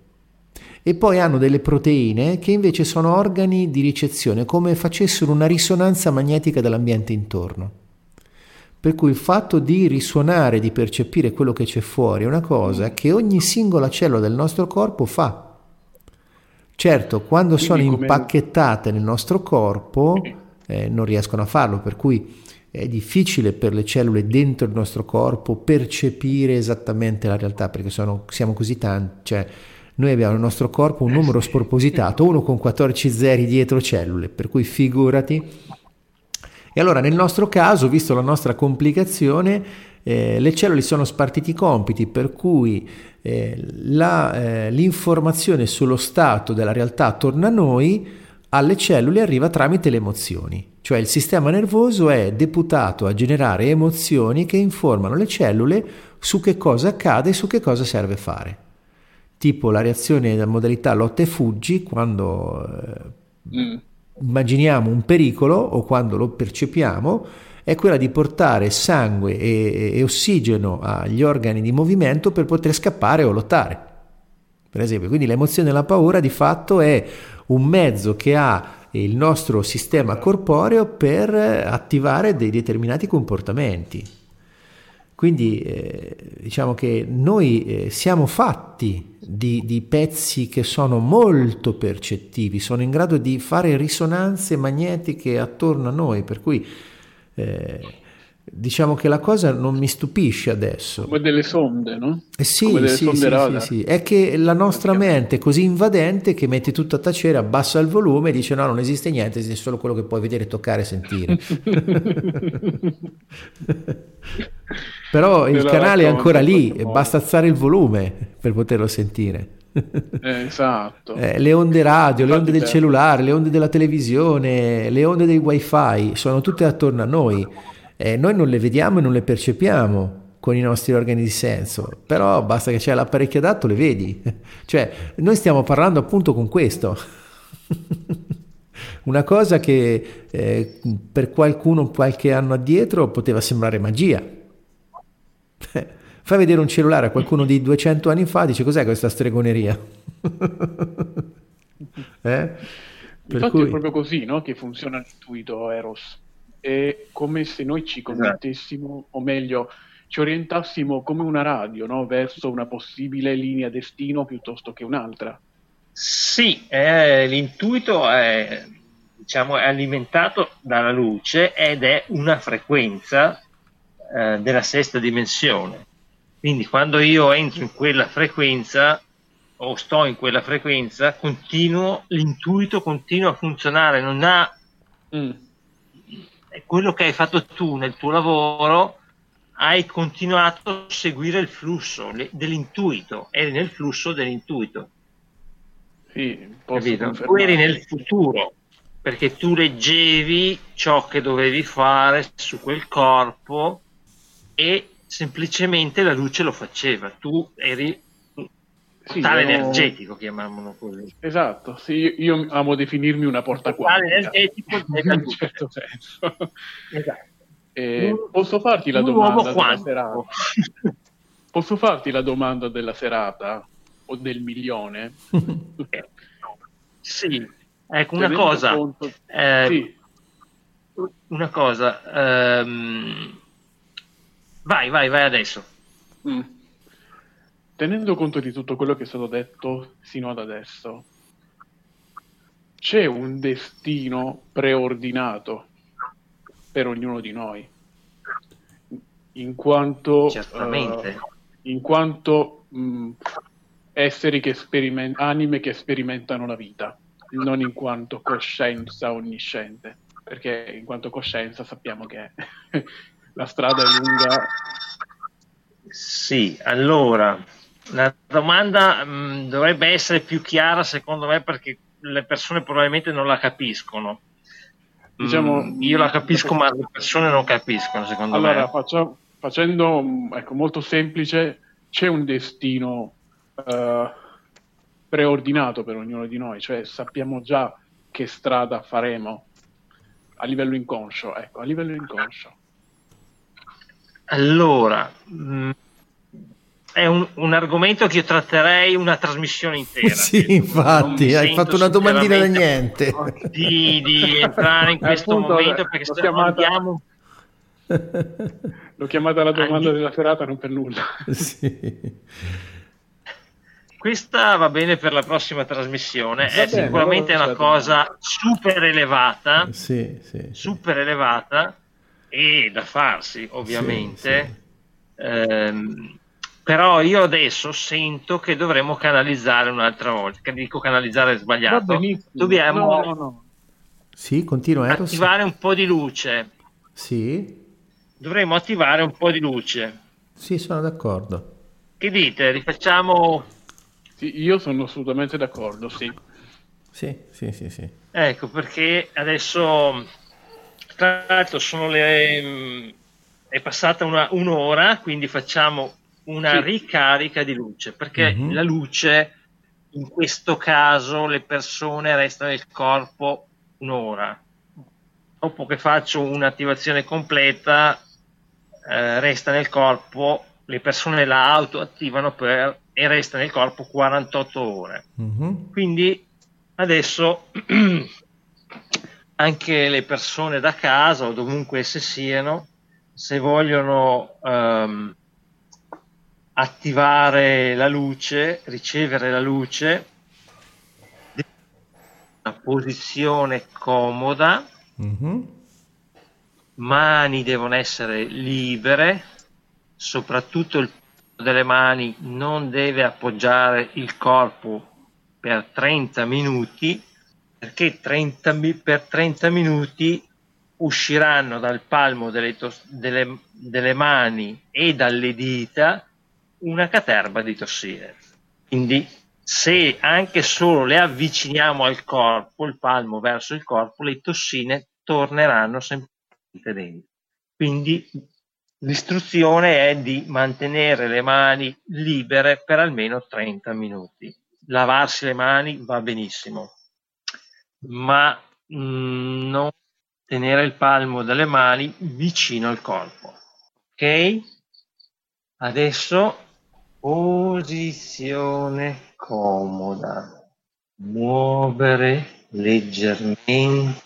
e poi hanno delle proteine che invece sono organi di ricezione, come facessero una risonanza magnetica dall'ambiente intorno. Per cui il fatto di risuonare, di percepire quello che c'è fuori è una cosa che ogni singola cellula del nostro corpo fa. Certo, quando Quindi sono come... impacchettate nel nostro corpo eh, non riescono a farlo, per cui è difficile per le cellule dentro il nostro corpo percepire esattamente la realtà, perché sono, siamo così tanti, cioè noi abbiamo nel nostro corpo un numero spropositato, uno con 14 zeri dietro cellule, per cui figurati. E allora nel nostro caso, visto la nostra complicazione, eh, le cellule sono spartiti i compiti, per cui eh, la, eh, l'informazione sullo stato della realtà attorno a noi alle cellule arriva tramite le emozioni, cioè il sistema nervoso è deputato a generare emozioni che informano le cellule su che cosa accade e su che cosa serve fare tipo la reazione della modalità lotta e fuggi quando eh, mm. immaginiamo un pericolo o quando lo percepiamo è quella di portare sangue e, e, ossigeno agli organi di movimento per poter scappare o lottare. Per esempio, quindi l'emozione della paura di fatto è un mezzo che ha il nostro sistema corporeo per attivare dei determinati comportamenti. Quindi eh, diciamo che noi eh, siamo fatti di, di, pezzi che sono molto percettivi, sono in grado di fare risonanze magnetiche attorno a noi, per cui eh, diciamo che la cosa non mi stupisce adesso. Come delle sonde, no? Eh sì, Come delle sì, sonde sì, sì, È che la nostra mente è così invadente che mette tutto a tacere, abbassa il volume e dice no, non esiste niente, esiste solo quello che puoi vedere, toccare e sentire. Però il canale è ancora lì, basta alzare il volume per poterlo sentire. Eh, esatto. Eh, le onde radio, le onde del cellulare, le onde della televisione, le onde dei wifi sono tutte attorno a noi. Eh, noi non le vediamo e non le percepiamo con i nostri organi di senso, però basta che c'è l'apparecchio adatto, le vedi. Cioè, noi stiamo parlando appunto con questo. Una cosa che eh, per qualcuno qualche anno addietro poteva sembrare magia. Fai vedere un cellulare a qualcuno di 200 anni fa, dice cos'è questa stregoneria? eh? Infatti cui... è proprio così no? che funziona l'intuito Eros. È come se noi ci esatto. connettessimo, o meglio, ci orientassimo come una radio no? verso una possibile linea destino piuttosto che un'altra. Sì, eh, l'intuito è, diciamo, è alimentato dalla luce ed è una frequenza eh, della sesta dimensione. Quindi quando io entro in quella frequenza o sto in quella frequenza, continuo, l'intuito continua a funzionare, non ha mm. Quello che hai fatto tu nel tuo lavoro, hai continuato a seguire il flusso le, dell'intuito, eri nel flusso dell'intuito. Sì, tu eri nel futuro perché tu leggevi ciò che dovevi fare su quel corpo e semplicemente la luce lo faceva. Tu eri sì, portale io... energetico, chiamiamolo così. Esatto, sì, io amo definirmi una porta portale energetico in un certo senso. Esatto. Eh, posso farti la domanda della serata? Posso farti la domanda della serata o del milione? sì, ecco una cosa. Conto... Eh, sì. Una cosa. Ehm... Vai, vai, vai adesso. Mm. Tenendo conto di tutto quello che è stato detto sino ad adesso, c'è un destino preordinato per ognuno di noi, in quanto, uh, in quanto mh, esseri che sperimentano, anime che sperimentano la vita, non in quanto coscienza onnisciente, perché in quanto coscienza sappiamo che la strada è lunga. Sì, allora, la domanda mh, dovrebbe essere più chiara secondo me perché le persone probabilmente non la capiscono. Diciamo, mm, io la capisco, ma le persone non capiscono, secondo allora, me. Allora, faccia, facendo ecco, molto semplice, c'è un destino uh, preordinato per ognuno di noi, cioè sappiamo già che strada faremo a livello inconscio, ecco, a livello inconscio. Allora, mh, mm, è un, un, argomento che io tratterei una trasmissione intera. sì, infatti, hai fatto una domandina da niente. Di, di entrare in questo Appunto, momento perché se chiamata... andiamo... L'ho chiamata la domanda Andi... della serata non per nulla. sì. Questa va bene per la prossima trasmissione, va è bene, sicuramente una certo. cosa super elevata, sì, sì, super elevata e da farsi ovviamente. Ehm, però io adesso sento che dovremmo canalizzare un'altra volta, che dico canalizzare è sbagliato, dobbiamo no, no. Sì, continua, Eros. attivare un po' di luce. Sì. Dovremmo attivare un po' di luce. Sì, sono d'accordo. Che dite? Rifacciamo... Sì, io sono assolutamente d'accordo, sì. Sì, sì, sì, sì. Ecco, perché adesso, tra l'altro, sono le... è passata una, un'ora, quindi facciamo una sì. ricarica di luce, perché mm-hmm. la luce, in questo caso, le persone restano nel corpo un'ora. Dopo che faccio un'attivazione completa, eh, resta nel corpo, le persone la autoattivano per, e resta nel corpo 48 ore. Mm-hmm. Quindi adesso anche le persone da casa o dovunque esse siano, se vogliono um, attivare la luce, ricevere la luce, una posizione comoda, mm-hmm. mani devono essere libere, soprattutto il delle mani non deve appoggiare il corpo per 30 minuti perché 30, per 30 minuti usciranno dal palmo delle, tos- delle, delle mani e dalle dita una caterba di tossine. Quindi se anche solo le avviciniamo al corpo, il palmo verso il corpo, le tossine torneranno semplicemente dentro. Quindi l'istruzione è di mantenere le mani libere per almeno 30 minuti. Lavarsi le mani va benissimo, ma mm, non tenere il palmo delle mani vicino al corpo. Ok? Adesso Posizione comoda. Muovere leggermente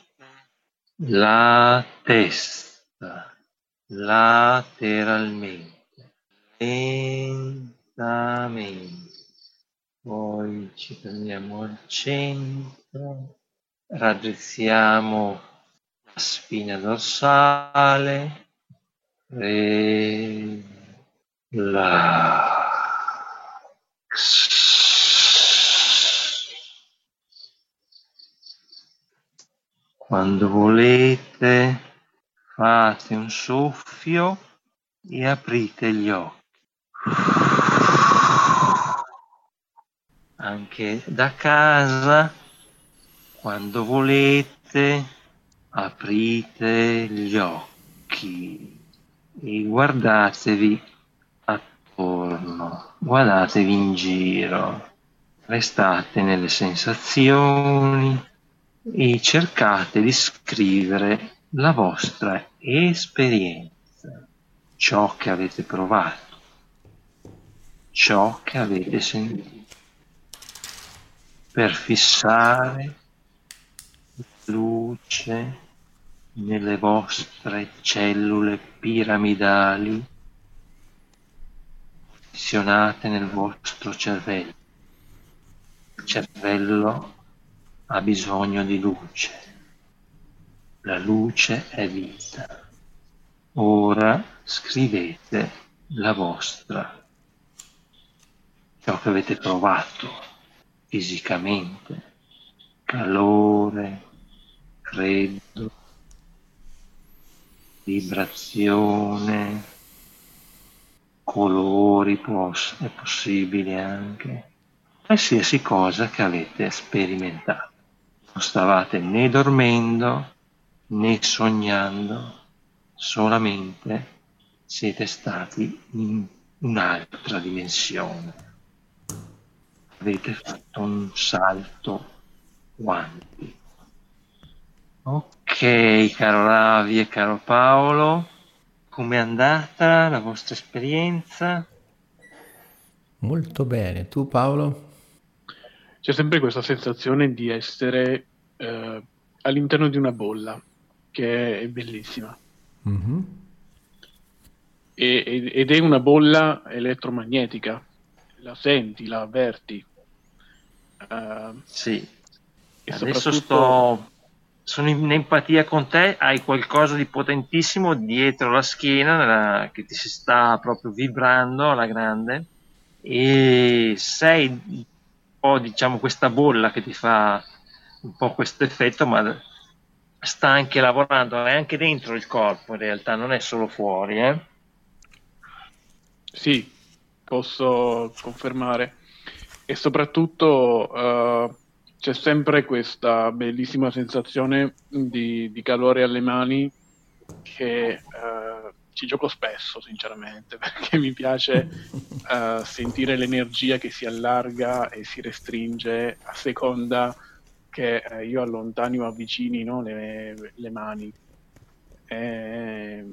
la testa lateralmente, lentamente. Poi ci prendiamo al centro, raddrizziamo la spina dorsale, relax. Quando volete fate un soffio e aprite gli occhi. Anche da casa, quando volete, aprite gli occhi e guardatevi attorno, guardatevi in giro, restate nelle sensazioni e cercate di scrivere la vostra esperienza, ciò che avete provato, ciò che avete sentito, per fissare luce nelle vostre cellule piramidali posizionate nel vostro cervello. Il cervello ha bisogno di luce. La luce è vita. Ora scrivete la vostra, ciò che avete provato fisicamente, calore, freddo, vibrazione, colori, poss- è possibile anche, qualsiasi cosa che avete sperimentato. Non stavate né dormendo né sognando, solamente siete stati in un'altra dimensione. Avete fatto un salto quantico. Ok, caro Ravi e caro Paolo, com'è andata la vostra esperienza? Molto bene, tu Paolo? C'è sempre questa sensazione di essere eh, all'interno di una bolla, che è bellissima. Mm-hmm. E, ed è una bolla elettromagnetica, la senti, la avverti. Uh, sì, adesso sto sono in empatia con te, hai qualcosa di potentissimo dietro la schiena nella, che ti si sta proprio vibrando alla grande e sei un po' diciamo questa bolla che ti fa un po' questo effetto ma sta anche lavorando, è anche dentro il corpo in realtà, non è solo fuori. Eh? Sì, posso confermare e soprattutto uh, c'è sempre questa bellissima sensazione di, di calore alle mani che uh, ci gioco spesso, sinceramente, perché mi piace uh, sentire l'energia che si allarga e si restringe a seconda che uh, io allontani o avvicini no, le, le, mani. È,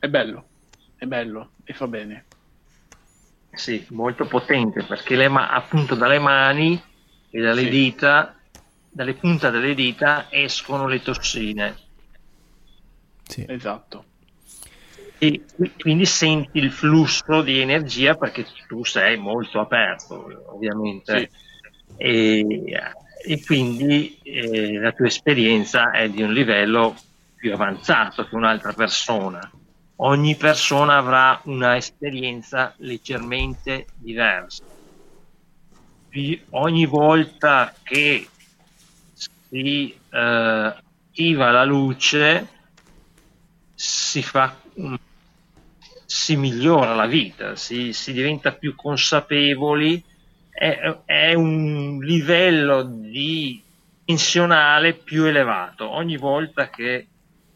è bello, è bello e fa bene. Sì, molto potente perché le ma- appunto dalle mani e dalle sì. dita, dalle punte delle dita escono le tossine. Sì. Esatto. E quindi senti il flusso di energia perché tu sei molto aperto, ovviamente. Sì. E, e, quindi eh, la tua esperienza è di un livello più avanzato che un'altra persona. Ogni persona avrà una esperienza leggermente diversa ogni volta che si eh, attiva la luce si fa si migliora la vita, si, si diventa più consapevoli, è, è, un livello di tensionale più elevato. Ogni volta che,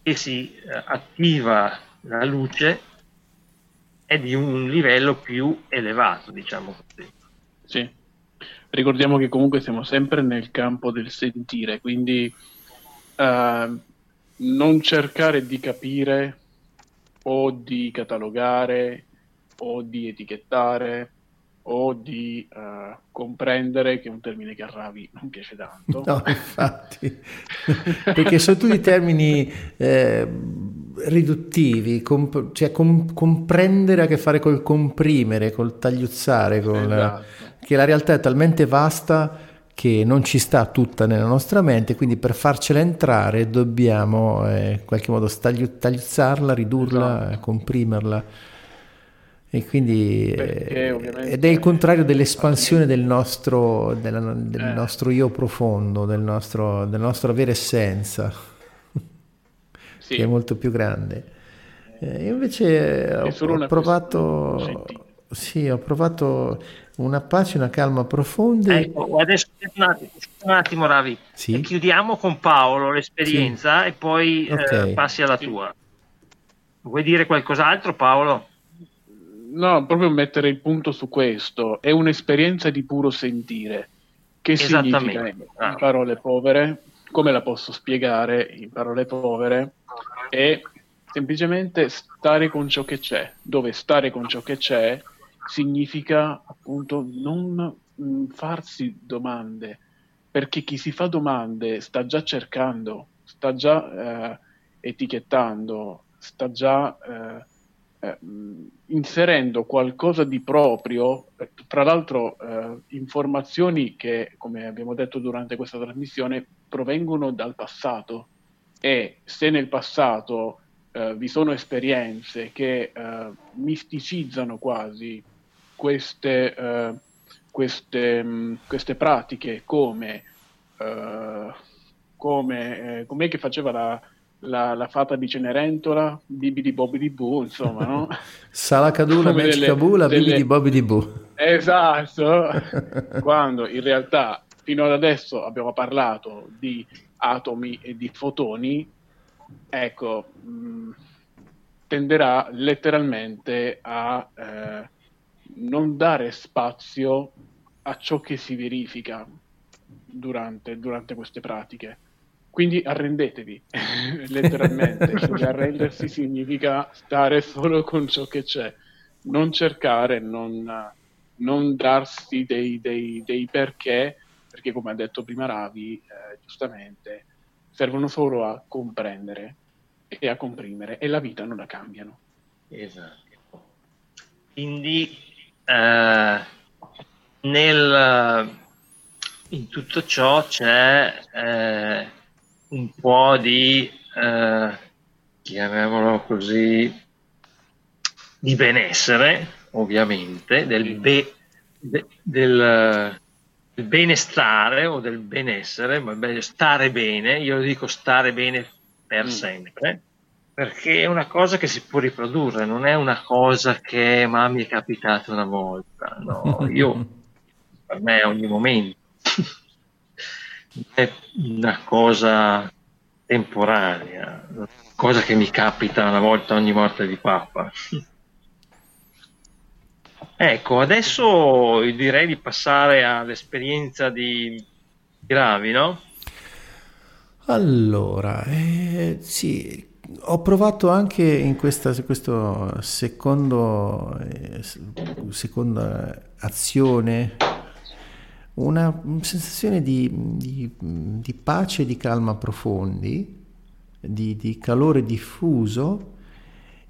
che si eh, attiva la luce è di un livello più elevato, diciamo così. Sì. Ricordiamo che comunque siamo sempre nel campo del sentire, quindi uh, non cercare di capire o di catalogare o di etichettare o di uh, comprendere, che è un termine che a Ravi non piace tanto. No, infatti, perché sono tutti termini eh, riduttivi, comp- cioè com- comprendere ha a che fare col comprimere, col tagliuzzare, col, esatto. Che la realtà è talmente vasta che non ci sta tutta nella nostra mente, quindi per farcela entrare dobbiamo eh, in qualche modo stagli- tagliuzzarla, ridurla, esatto. comprimerla. E quindi, ed è il contrario dell'espansione del nostro, della, del eh. nostro io profondo, del nostro, della nostra vera essenza, sì. che è molto più grande. Eh, invece ho, ho provato, sì, ho provato una pace, una calma profonda. Ecco, adesso un attimo, un attimo Ravi, sì? chiudiamo con Paolo l'esperienza sì. e poi eh, okay. eh, passi alla tua. Vuoi dire qualcos'altro Paolo? No, proprio mettere il punto su questo. È un'esperienza di puro sentire. Che significa in ah. parole povere? Come la posso spiegare in parole povere? È semplicemente stare con ciò che c'è. Dove stare con ciò che c'è significa appunto non mm, farsi domande, perché chi si fa domande sta già cercando, sta già eh, etichettando, sta già eh, eh, inserendo qualcosa di proprio, tra l'altro eh, informazioni che, come abbiamo detto durante questa trasmissione, provengono dal passato. E se nel passato eh, vi sono esperienze che eh, misticizzano quasi queste, eh, queste, mh, mm, queste, pratiche come, uh, come com'è che faceva la, la, la, fata di Cenerentola, Bibi di Bobby di Boo, insomma, no? Salacadula, Mecicabula, delle... Bibi di Bobby di Boo. Esatto, quando in realtà fino ad adesso abbiamo parlato di atomi e di fotoni, ecco, mh, tenderà letteralmente a eh, non dare spazio a ciò che si verifica durante, durante queste pratiche quindi arrendetevi, letteralmente. Quindi arrendersi significa stare solo con ciò che c'è, non cercare, non, non darsi dei, dei, dei, perché, perché come ha detto prima Ravi, eh, giustamente, servono solo a comprendere e a comprimere e la vita non la cambiano. Esatto. Quindi eh, nel, in tutto ciò c'è... Eh, un po' di, eh, chiamiamolo così, di benessere, ovviamente, del, be, de, del, del, benestare o del benessere, ma stare bene, io dico stare bene per mm. sempre, perché è una cosa che si può riprodurre, non è una cosa che ma mi è capitata una volta, no, io per me è ogni momento è una cosa temporanea, cosa che mi capita una volta ogni morte di pappa. Ecco, adesso direi di passare all'esperienza di Gravi, no? Allora, eh, sì, ho provato anche in questa, questo secondo, eh, seconda azione una sensazione di, di, di pace e di calma profondi, di, di, calore diffuso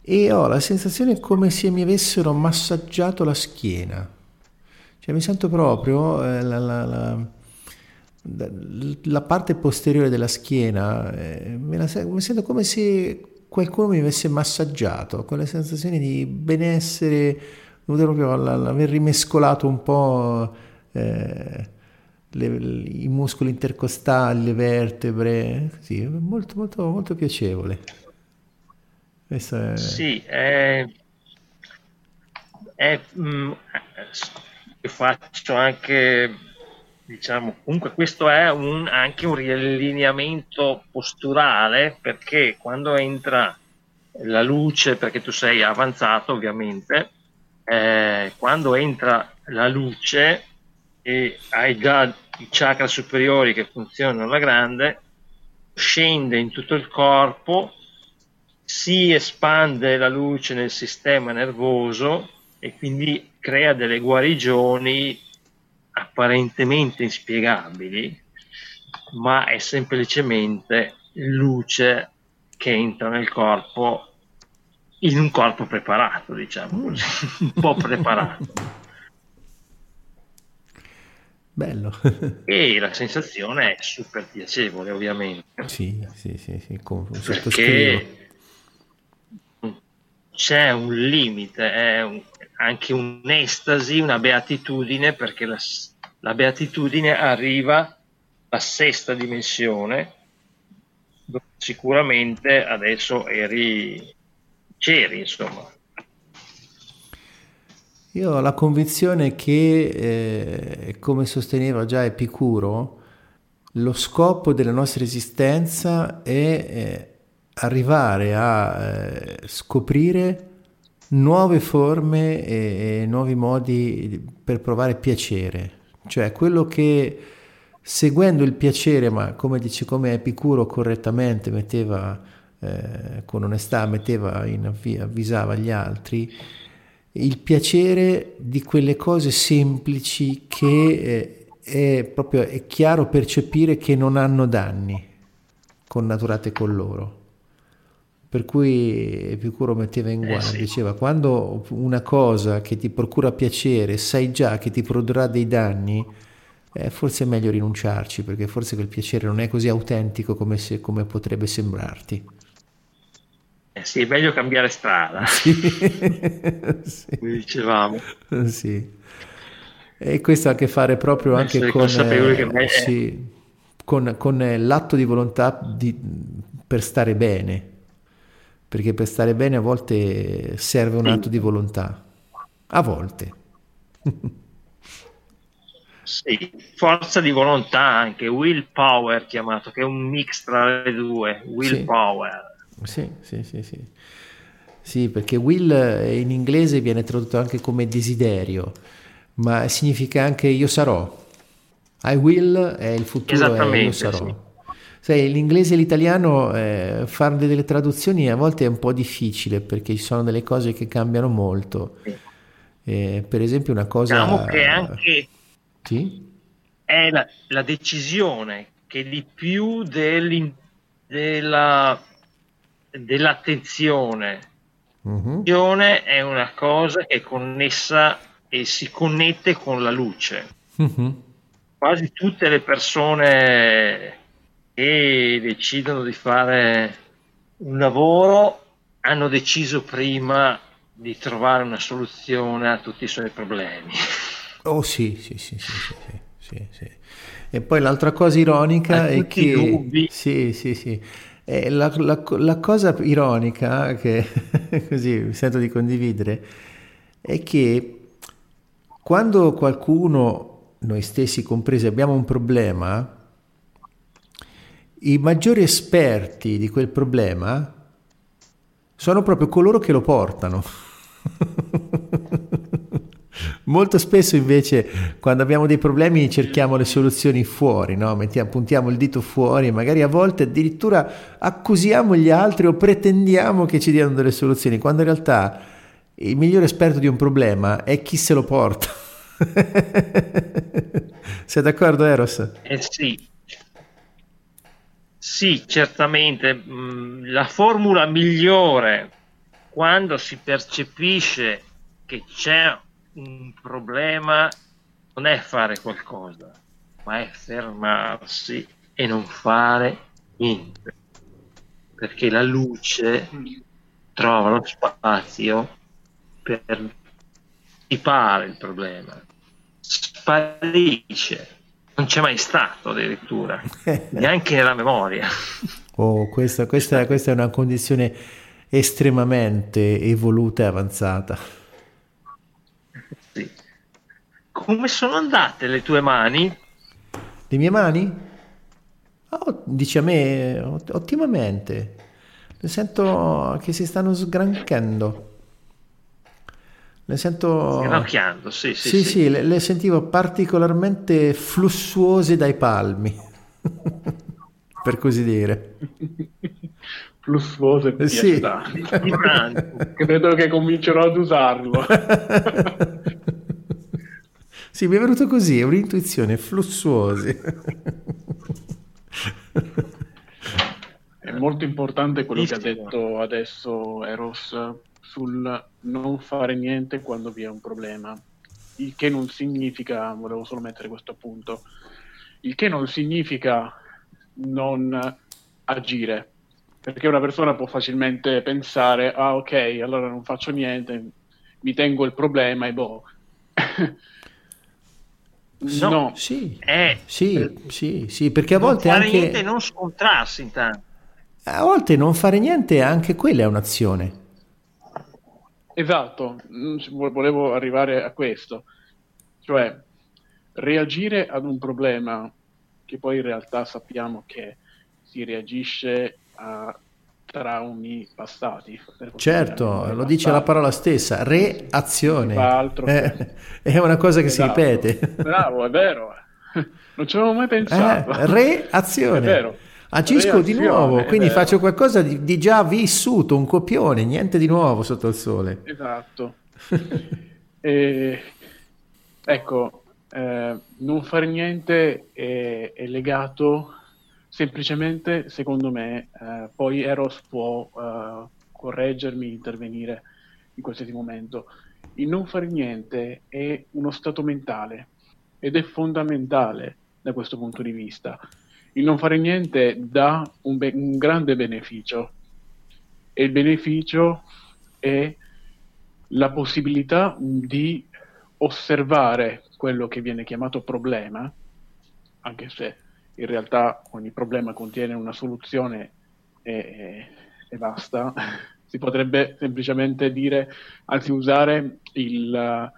e ho la sensazione come se mi avessero massaggiato la schiena. Cioè mi sento proprio eh, la, la, la, la, parte posteriore della schiena, eh, me mi sento come se qualcuno mi avesse massaggiato, quella sensazione di benessere, proprio aver rimescolato un po' eh, le, i muscoli intercostali, le vertebre, sì, molto, molto, molto piacevole. È... Sì, è, è, mh, mm, faccio anche, diciamo, comunque questo è un, anche un riallineamento posturale perché quando entra la luce, perché tu sei avanzato ovviamente, eh, quando entra la luce e hai già i chakra superiori che funzionano alla grande, scende in tutto il corpo, si espande la luce nel sistema nervoso e quindi crea delle guarigioni apparentemente inspiegabili, ma è semplicemente luce che entra nel corpo in un corpo preparato, diciamo così, un po' preparato. Bello. e la sensazione è super piacevole, ovviamente. Sì, sì, sì, sì con, perché c'è un limite, è un, anche un'estasi, una beatitudine, perché la, la beatitudine arriva alla sesta dimensione, dove sicuramente adesso eri, c'eri, insomma. Io ho la convinzione che, eh, come sosteneva già Epicuro, lo scopo della nostra esistenza è eh, arrivare a eh, scoprire nuove forme e, e, nuovi modi per provare piacere. Cioè quello che seguendo il piacere, ma come dice come Epicuro correttamente metteva eh, con onestà, metteva in avvisava gli altri, il piacere di quelle cose semplici che eh, è proprio è chiaro percepire che non hanno danni connaturate con loro. Per cui Epicuro metteva in guardia, eh sì. diceva quando una cosa che ti procura piacere sai già che ti produrrà dei danni, eh, forse è meglio rinunciarci perché forse quel piacere non è così autentico come, se, come potrebbe sembrarti. Eh sì, è meglio cambiare strada. Sì. sì. Come dicevamo. Sì. E questo ha a che fare proprio anche con, eh, sì, con, con, l'atto di volontà di, per stare bene. Perché per stare bene a volte serve un atto di volontà. A volte. Sì, forza di volontà anche, willpower chiamato, che è un mix tra le due, willpower. Sì, sì, sì, sì. Sì, perché will in inglese viene tradotto anche come desiderio, ma significa anche io sarò. I will è il futuro, è io sarò. Sì. Sai, l'inglese e l'italiano eh, fare delle traduzioni a volte è un po' difficile perché ci sono delle cose che cambiano molto. Eh, per esempio una cosa... Diciamo che anche sì? è la, la decisione che di più della dell'attenzione. Uh-huh. è una cosa che è connessa e si connette con la luce. Uh-huh. Quasi tutte le persone che decidono di fare un lavoro hanno deciso prima di trovare una soluzione a tutti i suoi problemi. Oh sì, sì, sì, sì, sì, sì, sì. E poi l'altra cosa ironica è che... Dubbi. Sì, sì, sì e la, la, la, cosa ironica che così mi sento di condividere è che quando qualcuno, noi stessi compresi, abbiamo un problema, i maggiori esperti di quel problema sono proprio coloro che lo portano. Molto spesso invece quando abbiamo dei problemi cerchiamo le soluzioni fuori, no? Mettiamo, puntiamo il dito fuori e magari a volte addirittura accusiamo gli altri o pretendiamo che ci diano delle soluzioni, quando in realtà il migliore esperto di un problema è chi se lo porta. Sei d'accordo Eros? Eh sì. Sì, certamente. Mm, la formula migliore quando si percepisce che c'è un problema non è fare qualcosa, ma è fermarsi e non fare niente. Perché la luce trova lo spazio per dissipare il problema. Sparisce. Non c'è mai stato addirittura, neanche nella memoria. Oh, questa, questa, questa è una condizione estremamente evoluta e avanzata. Come sono andate le tue mani? Le mie mani? Oh, dici a me ottimamente. Le sento che si stanno sgranchendo. Le sento... Sgranchiando, sì, sì. Sì, sì, sì le, le, sentivo particolarmente flussuose dai palmi, per così dire. Flussuoso e sì. Credo che comincerò ad usarlo. sì, mi è venuto così, è un'intuizione, flussuosi. È molto importante quello che ha detto adesso Eros sul non fare niente quando vi è un problema. Il che non significa, volevo solo mettere questo appunto, il che non significa non agire, perché una persona può facilmente pensare, ah ok, allora non faccio niente, mi tengo il problema e boh. no, no. Sì. Eh, sì, sì, sì, perché a volte non fare anche... niente non scontrarsi intanto. A volte non fare niente, anche quella è un'azione. Esatto, volevo arrivare a questo, cioè reagire ad un problema che poi in realtà sappiamo che si reagisce a traumi passati. Certo, lo dice la parola stessa, reazione. Eh, è una cosa che esatto. si ripete. Bravo, è vero. Non ci avevo mai pensato. Eh, reazione. È vero. Agisco di nuovo, quindi faccio qualcosa di, di, già vissuto, un copione, niente di nuovo sotto il sole. Esatto. e, ecco, eh, non fare niente è, è, legato semplicemente, secondo me, eh, poi Eros può uh, correggermi, intervenire in qualsiasi momento. Il non fare niente è uno stato mentale ed è fondamentale da questo punto di vista il non fare niente dà un, be- un grande beneficio. E il beneficio è la possibilità di osservare quello che viene chiamato problema, anche se in realtà ogni problema contiene una soluzione e, e basta, si potrebbe semplicemente dire, anzi usare il,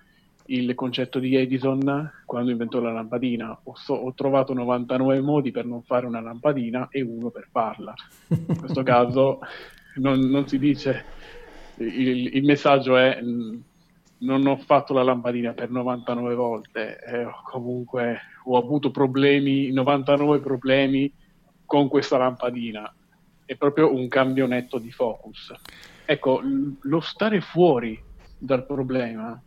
il concetto di Edison quando inventò la lampadina. Ho, so, ho, trovato 99 modi per non fare una lampadina e uno per farla. In questo caso non, non si dice, il, il, messaggio è non ho fatto la lampadina per 99 volte, eh, comunque ho avuto problemi, 99 problemi con questa lampadina. È proprio un cambio netto di focus. Ecco, lo stare fuori dal problema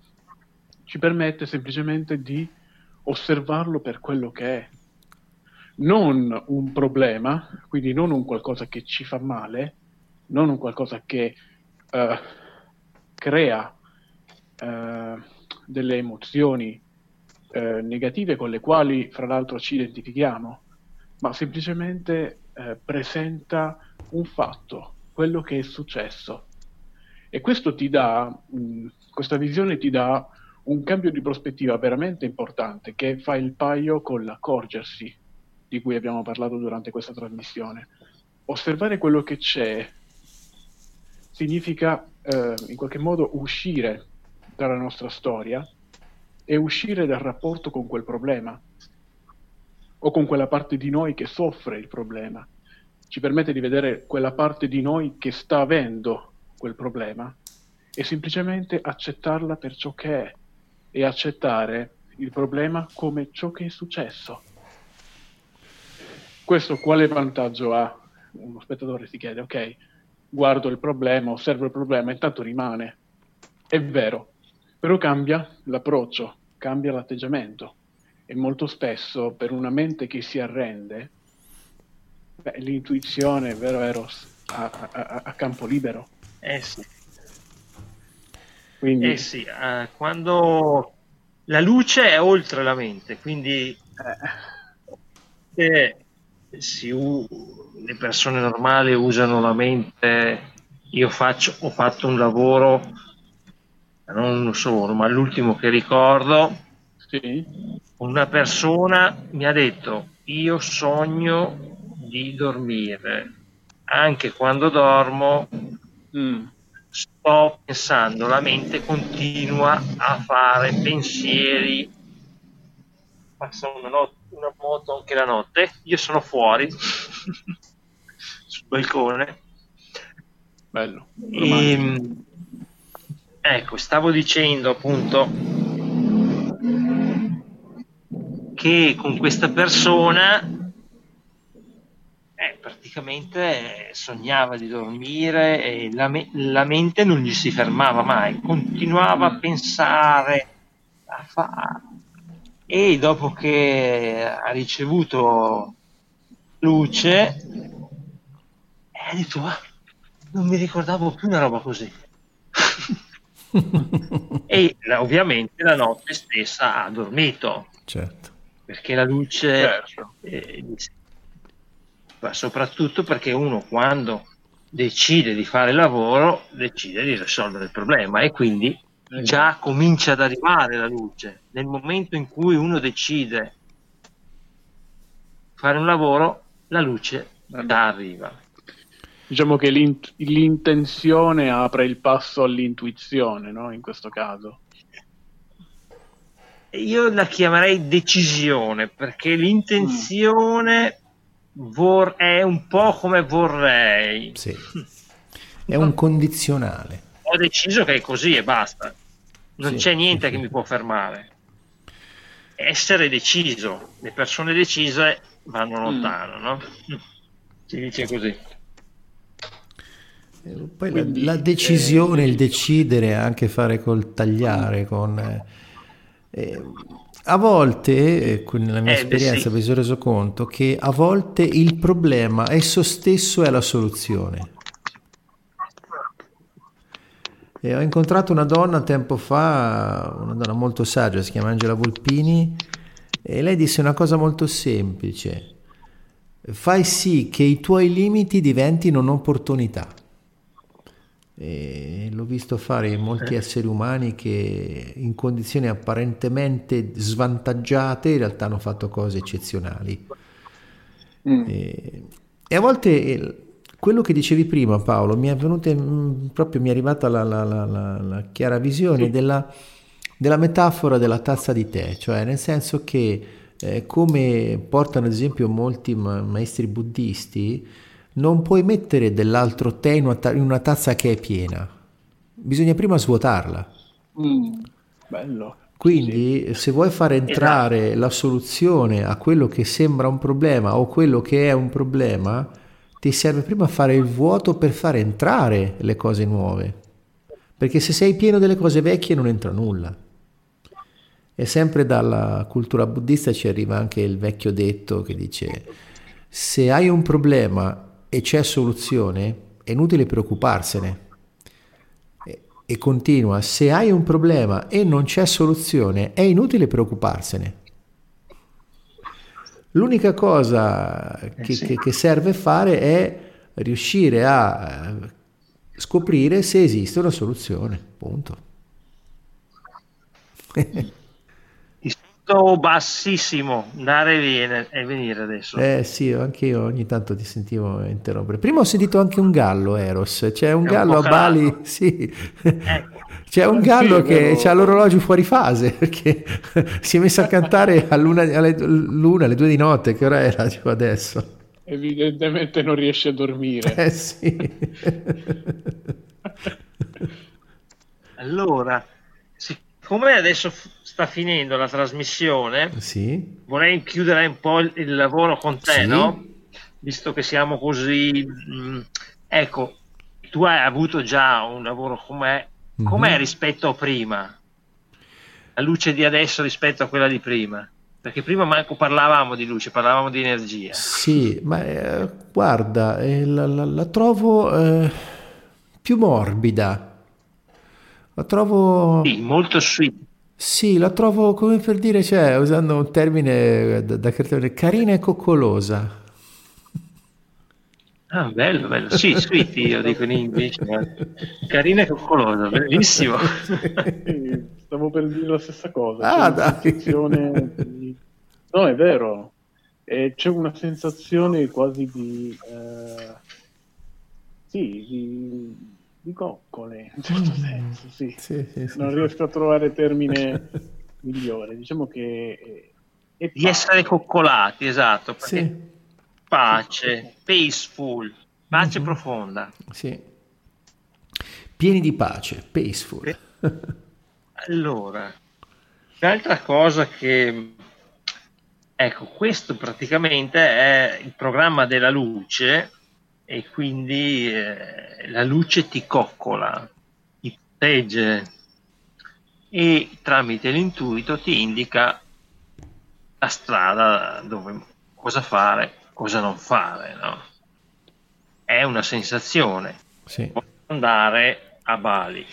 ci permette semplicemente di osservarlo per quello che è. Non un problema, quindi non un qualcosa che ci fa male, non un qualcosa che uh, crea uh, delle emozioni uh, negative con le quali fra l'altro ci identifichiamo, ma semplicemente presenta un fatto, quello che è successo. E questo ti dà, mh, questa visione ti dà un cambio di prospettiva veramente importante che fa il paio con l'accorgersi di cui abbiamo parlato durante questa trasmissione. Osservare quello che c'è significa eh, in qualche modo uscire dalla nostra storia e uscire dal rapporto con quel problema o con quella parte di noi che soffre il problema. Ci permette di vedere quella parte di noi che sta avendo quel problema e semplicemente accettarla per ciò che è e accettare il problema come ciò che è successo. Questo quale vantaggio ha? Uno spettatore si chiede, ok, guardo il problema, osservo il problema, intanto rimane. È vero, però cambia l'approccio, cambia l'atteggiamento e molto spesso per una mente che si arrende, beh, l'intuizione, vero Eros, ha, ha, ha campo libero. Eh sì. Quindi... Eh sì, uh, quando la luce è oltre la mente, quindi eh, si, le persone normali usano la mente. Io faccio, ho fatto un lavoro, non solo, ma l'ultimo che ricordo, sì. una persona mi ha detto, io sogno di dormire, anche quando dormo mm sto pensando, la mente continua a fare pensieri, passa una, not- una moto anche la notte, io sono fuori sul balcone. Bello. E, ehm, ecco, stavo dicendo appunto che con questa persona eh, praticamente sognava di dormire e la, me- la, mente non gli si fermava mai, continuava a pensare, a fare. E dopo che ha ricevuto luce, ha detto, ah, non mi ricordavo più una roba così. e ovviamente la notte stessa ha dormito. Certo. Perché la luce certo. eh, soprattutto perché uno quando decide di fare il lavoro decide di risolvere il problema e quindi eh, già comincia ad arrivare la luce. Nel momento in cui uno decide fare un lavoro, la luce già arriva. Diciamo che l'int- l'intenzione apre il passo all'intuizione, no? In questo caso. Io la chiamerei decisione, perché l'intenzione vor- è un po' come vorrei. Sì. È un condizionale. Ho deciso che è così e basta. Non sì, c'è niente sì, che mi può fermare. Essere deciso, le persone decise vanno mm. lontano, mm. no? Si dice così. Eh, poi Quindi, la, la, decisione, eh, il decidere, anche fare col tagliare, con... Eh, a volte, eh, nella mia eh, esperienza, sì. mi sono reso conto che a volte il problema esso stesso è la soluzione. E ho incontrato una donna tempo fa, una donna molto saggia, si chiama Angela Volpini, e lei disse una cosa molto semplice. Fai sì che i tuoi limiti diventino un'opportunità. E l'ho visto fare in molti eh. esseri umani che in condizioni apparentemente svantaggiate in realtà hanno fatto cose eccezionali. Mm. E, e, a volte quello che dicevi prima Paolo mi è venuto mm, proprio mi è arrivata la, la, la, la chiara visione sì. della, della, metafora della tazza di tè, cioè nel senso che eh, come portano ad esempio molti maestri buddisti, non puoi mettere dell'altro tè in una, ta- in una tazza che è piena, bisogna prima svuotarla. Mm, bello. Quindi sì. se vuoi fare entrare esatto. la soluzione a quello che sembra un problema o quello che è un problema, ti serve prima fare il vuoto per fare entrare le cose nuove. Perché se sei pieno delle cose vecchie non entra nulla. E sempre dalla cultura buddista ci arriva anche il vecchio detto che dice se hai un problema e c'è soluzione, è inutile preoccuparsene. E, e continua, se hai un problema e non c'è soluzione, è inutile preoccuparsene. L'unica cosa eh, che, che, che serve fare è riuscire a eh, scoprire se esiste una soluzione, punto. Tutto bassissimo, andare e, viene, e venire adesso. Eh sì, anche io ogni tanto ti sentivo interrompere. Prima ho sentito anche un gallo, Eros. C'è un È gallo un a Bali, sì. Ecco. C'è un gallo sì, che ha l'orologio fuori fase perché si è messo a cantare all'una, alle, l'una, alle due di notte. Che ora era tipo adesso? Evidentemente non riesce a dormire. Eh sì. allora, siccome adesso sta finendo la trasmissione, sì. vorrei chiudere un po' il, il lavoro con te, sì. no? Visto che siamo così... Mh, mm, ecco, tu hai avuto già un lavoro com'è, mm-hmm. com'è rispetto a prima? La luce di adesso rispetto a quella di prima? Perché prima manco parlavamo di luce, parlavamo di energia. Sì, ma eh, guarda, eh, la, la, la, trovo eh, più morbida. La trovo... Sì, molto sweet. Sì, la trovo come per dire, cioè, usando un termine da, da cartone, carina e coccolosa. Ah, bello, bello. Sì, sweet, io dico in inglese. Carina e coccolosa, bellissimo. Stavo per dire la stessa cosa. Ah, dai. Di... No, è vero. E c'è una sensazione quasi di... Eh... Sì, di di coccole, in certo mm. senso, sì. Sì, sì, sì. Non riesco a trovare termine migliore. Diciamo che è, è di essere coccolati, esatto, perché pace, peaceful, pace mm-hmm. profonda. Sì. Pieni di pace, peaceful. allora, l'altra cosa che Ecco, questo praticamente è il programma della luce e quindi eh, la luce ti coccola, ti protegge e tramite l'intuito ti indica la strada dove cosa fare, cosa non fare. No? È una sensazione. Sì. andare a Bali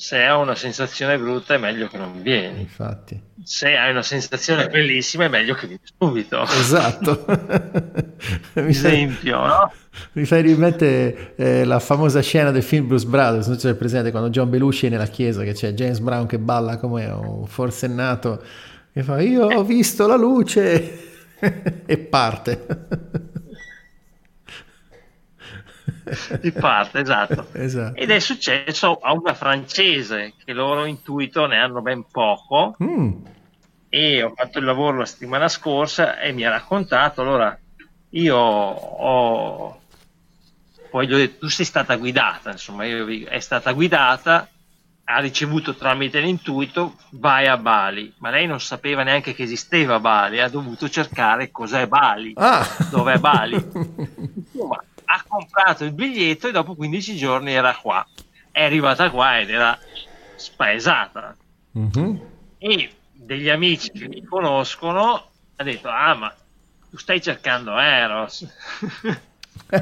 se hai una sensazione brutta è meglio che non vieni. Infatti. Se hai una sensazione bellissima è meglio che vieni subito. Esatto. esempio, no? Mi fai rimettere eh, la famosa scena del film Bruce Brothers, non so se è presente quando John Belushi è nella chiesa che c'è James Brown che balla come un forsennato e fa io ho visto la luce e parte. di parte, esatto. esatto. Ed è successo a una francese che loro intuito ne hanno ben poco. Mm. E ho fatto il lavoro la settimana scorsa e mi ha raccontato. Allora, io ho. Poi gli ho detto: Tu sei stata guidata, insomma, io, è stata guidata ha ricevuto tramite l'intuito vai a Bali, ma lei non sapeva neanche che esisteva Bali, ha dovuto cercare cos'è Bali, ah. dov'è Bali. Insomma, ha comprato il biglietto e dopo 15 giorni era qua. È arrivata qua ed era spaesata. Mm-hmm. E degli amici che mi conoscono ha detto: Ah, ma tu stai cercando Eros.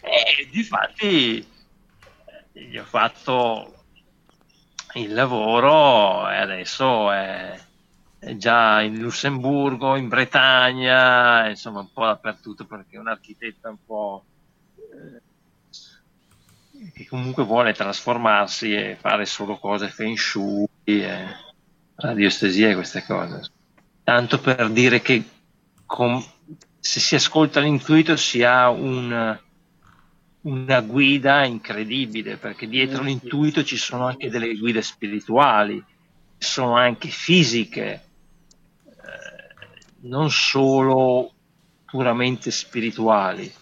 e difatti gli ho fatto il lavoro e adesso è già in Lussemburgo, in Bretagna, insomma un po' dappertutto perché è un architetto un po' eh, che comunque vuole trasformarsi e fare solo cose feng shui, e radiostesia e queste cose. Tanto per dire che con, se si ascolta l'intuito si ha un, una guida incredibile perché dietro l'intuito ci sono anche delle guide spirituali, sono anche fisiche non solo puramente spirituali.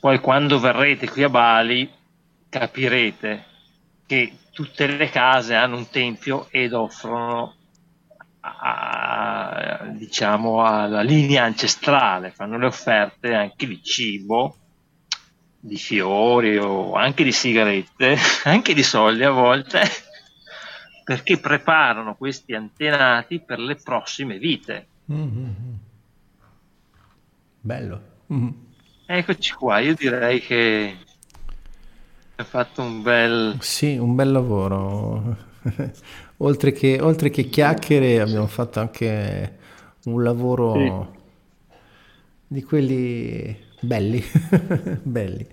Poi quando verrete qui a Bali capirete che tutte le case hanno un tempio ed offrono a, diciamo alla linea ancestrale, fanno le offerte anche di cibo, di fiori o anche di sigarette, anche di soldi a volte, perché preparano questi antenati per le prossime vite Mm-hmm. Bello. Mm-hmm. Eccoci qua, io direi che ha fatto un bel... Sì, un bel lavoro. oltre, che, oltre che chiacchiere abbiamo fatto anche un lavoro sì. di quelli belli. belli.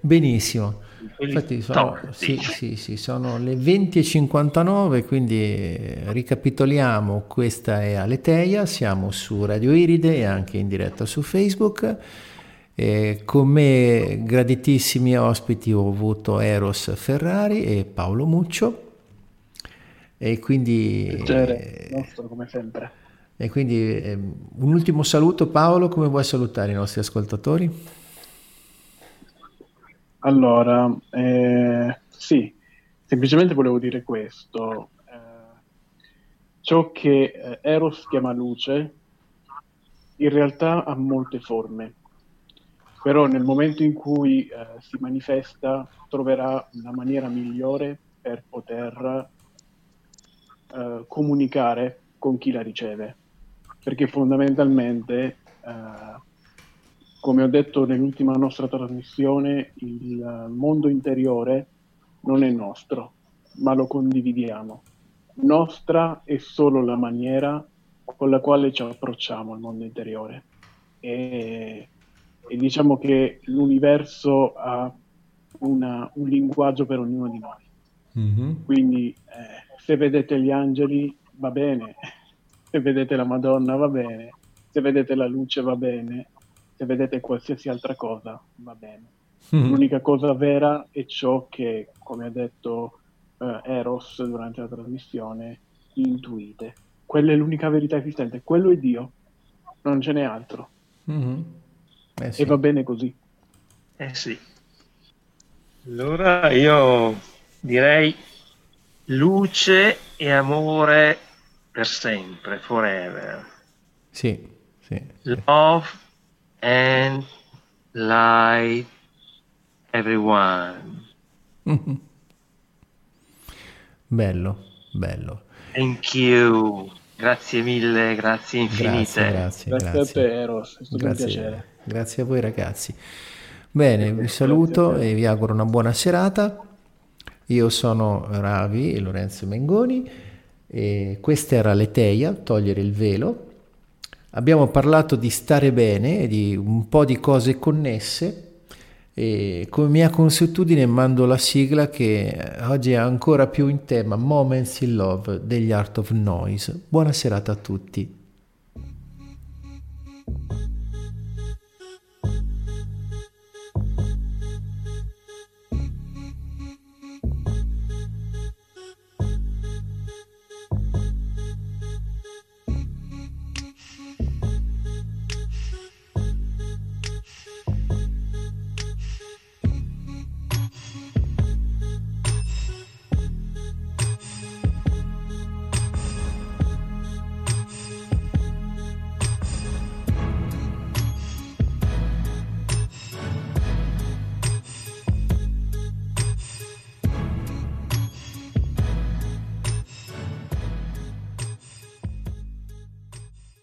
Benissimo. Infatti sono, sì, sì, sì, sono le 20.59, quindi eh, ricapitoliamo, questa è Aleteia, siamo su Radio Iride e anche in diretta su Facebook. E con me graditissimi ospiti ho avuto Eros Ferrari e Paolo Muccio. E quindi... Piacere, nostro come sempre. E quindi eh, un ultimo saluto Paolo, come vuoi salutare i nostri ascoltatori? Allora, eh, sì, semplicemente volevo dire questo. Eh, ciò che eh, Eros chiama luce, in realtà ha molte forme, però nel momento in cui eh, si manifesta troverà una maniera migliore per poter eh, comunicare con chi la riceve, perché fondamentalmente eh, come ho detto nell'ultima nostra trasmissione, il mondo interiore non è nostro, ma lo condividiamo. Nostra è solo la maniera con la quale ci approcciamo al mondo interiore. E, e diciamo che l'universo ha una, un linguaggio per ognuno di noi. Mm-hmm. Quindi eh, se vedete gli angeli va bene, se vedete la Madonna va bene, se vedete la luce va bene, se vedete qualsiasi altra cosa va bene. Mm-hmm. L'unica cosa vera è ciò che, come ha detto uh, Eros durante la trasmissione, intuite. Quella è l'unica verità esistente, quello è Dio, non ce n'è altro. Mm-hmm. Eh sì. E va bene così. Eh sì. Allora io direi luce e amore per sempre, forever. Sì, sì. Love and light everyone. Bello, bello. Thank you. Grazie mille, grazie infinite. Grazie, grazie, grazie, grazie. a te Eros, è stato grazie, un piacere. Grazie a voi ragazzi. Bene, vi saluto e vi auguro una buona serata. Io sono Ravi e Lorenzo Mengoni e questa era l'Eteia, togliere il velo. Abbiamo parlato di stare bene e di un po' di cose connesse e come mia consuetudine mando la sigla che oggi è ancora più in tema Moments in Love degli Art of Noise. Buona serata a tutti.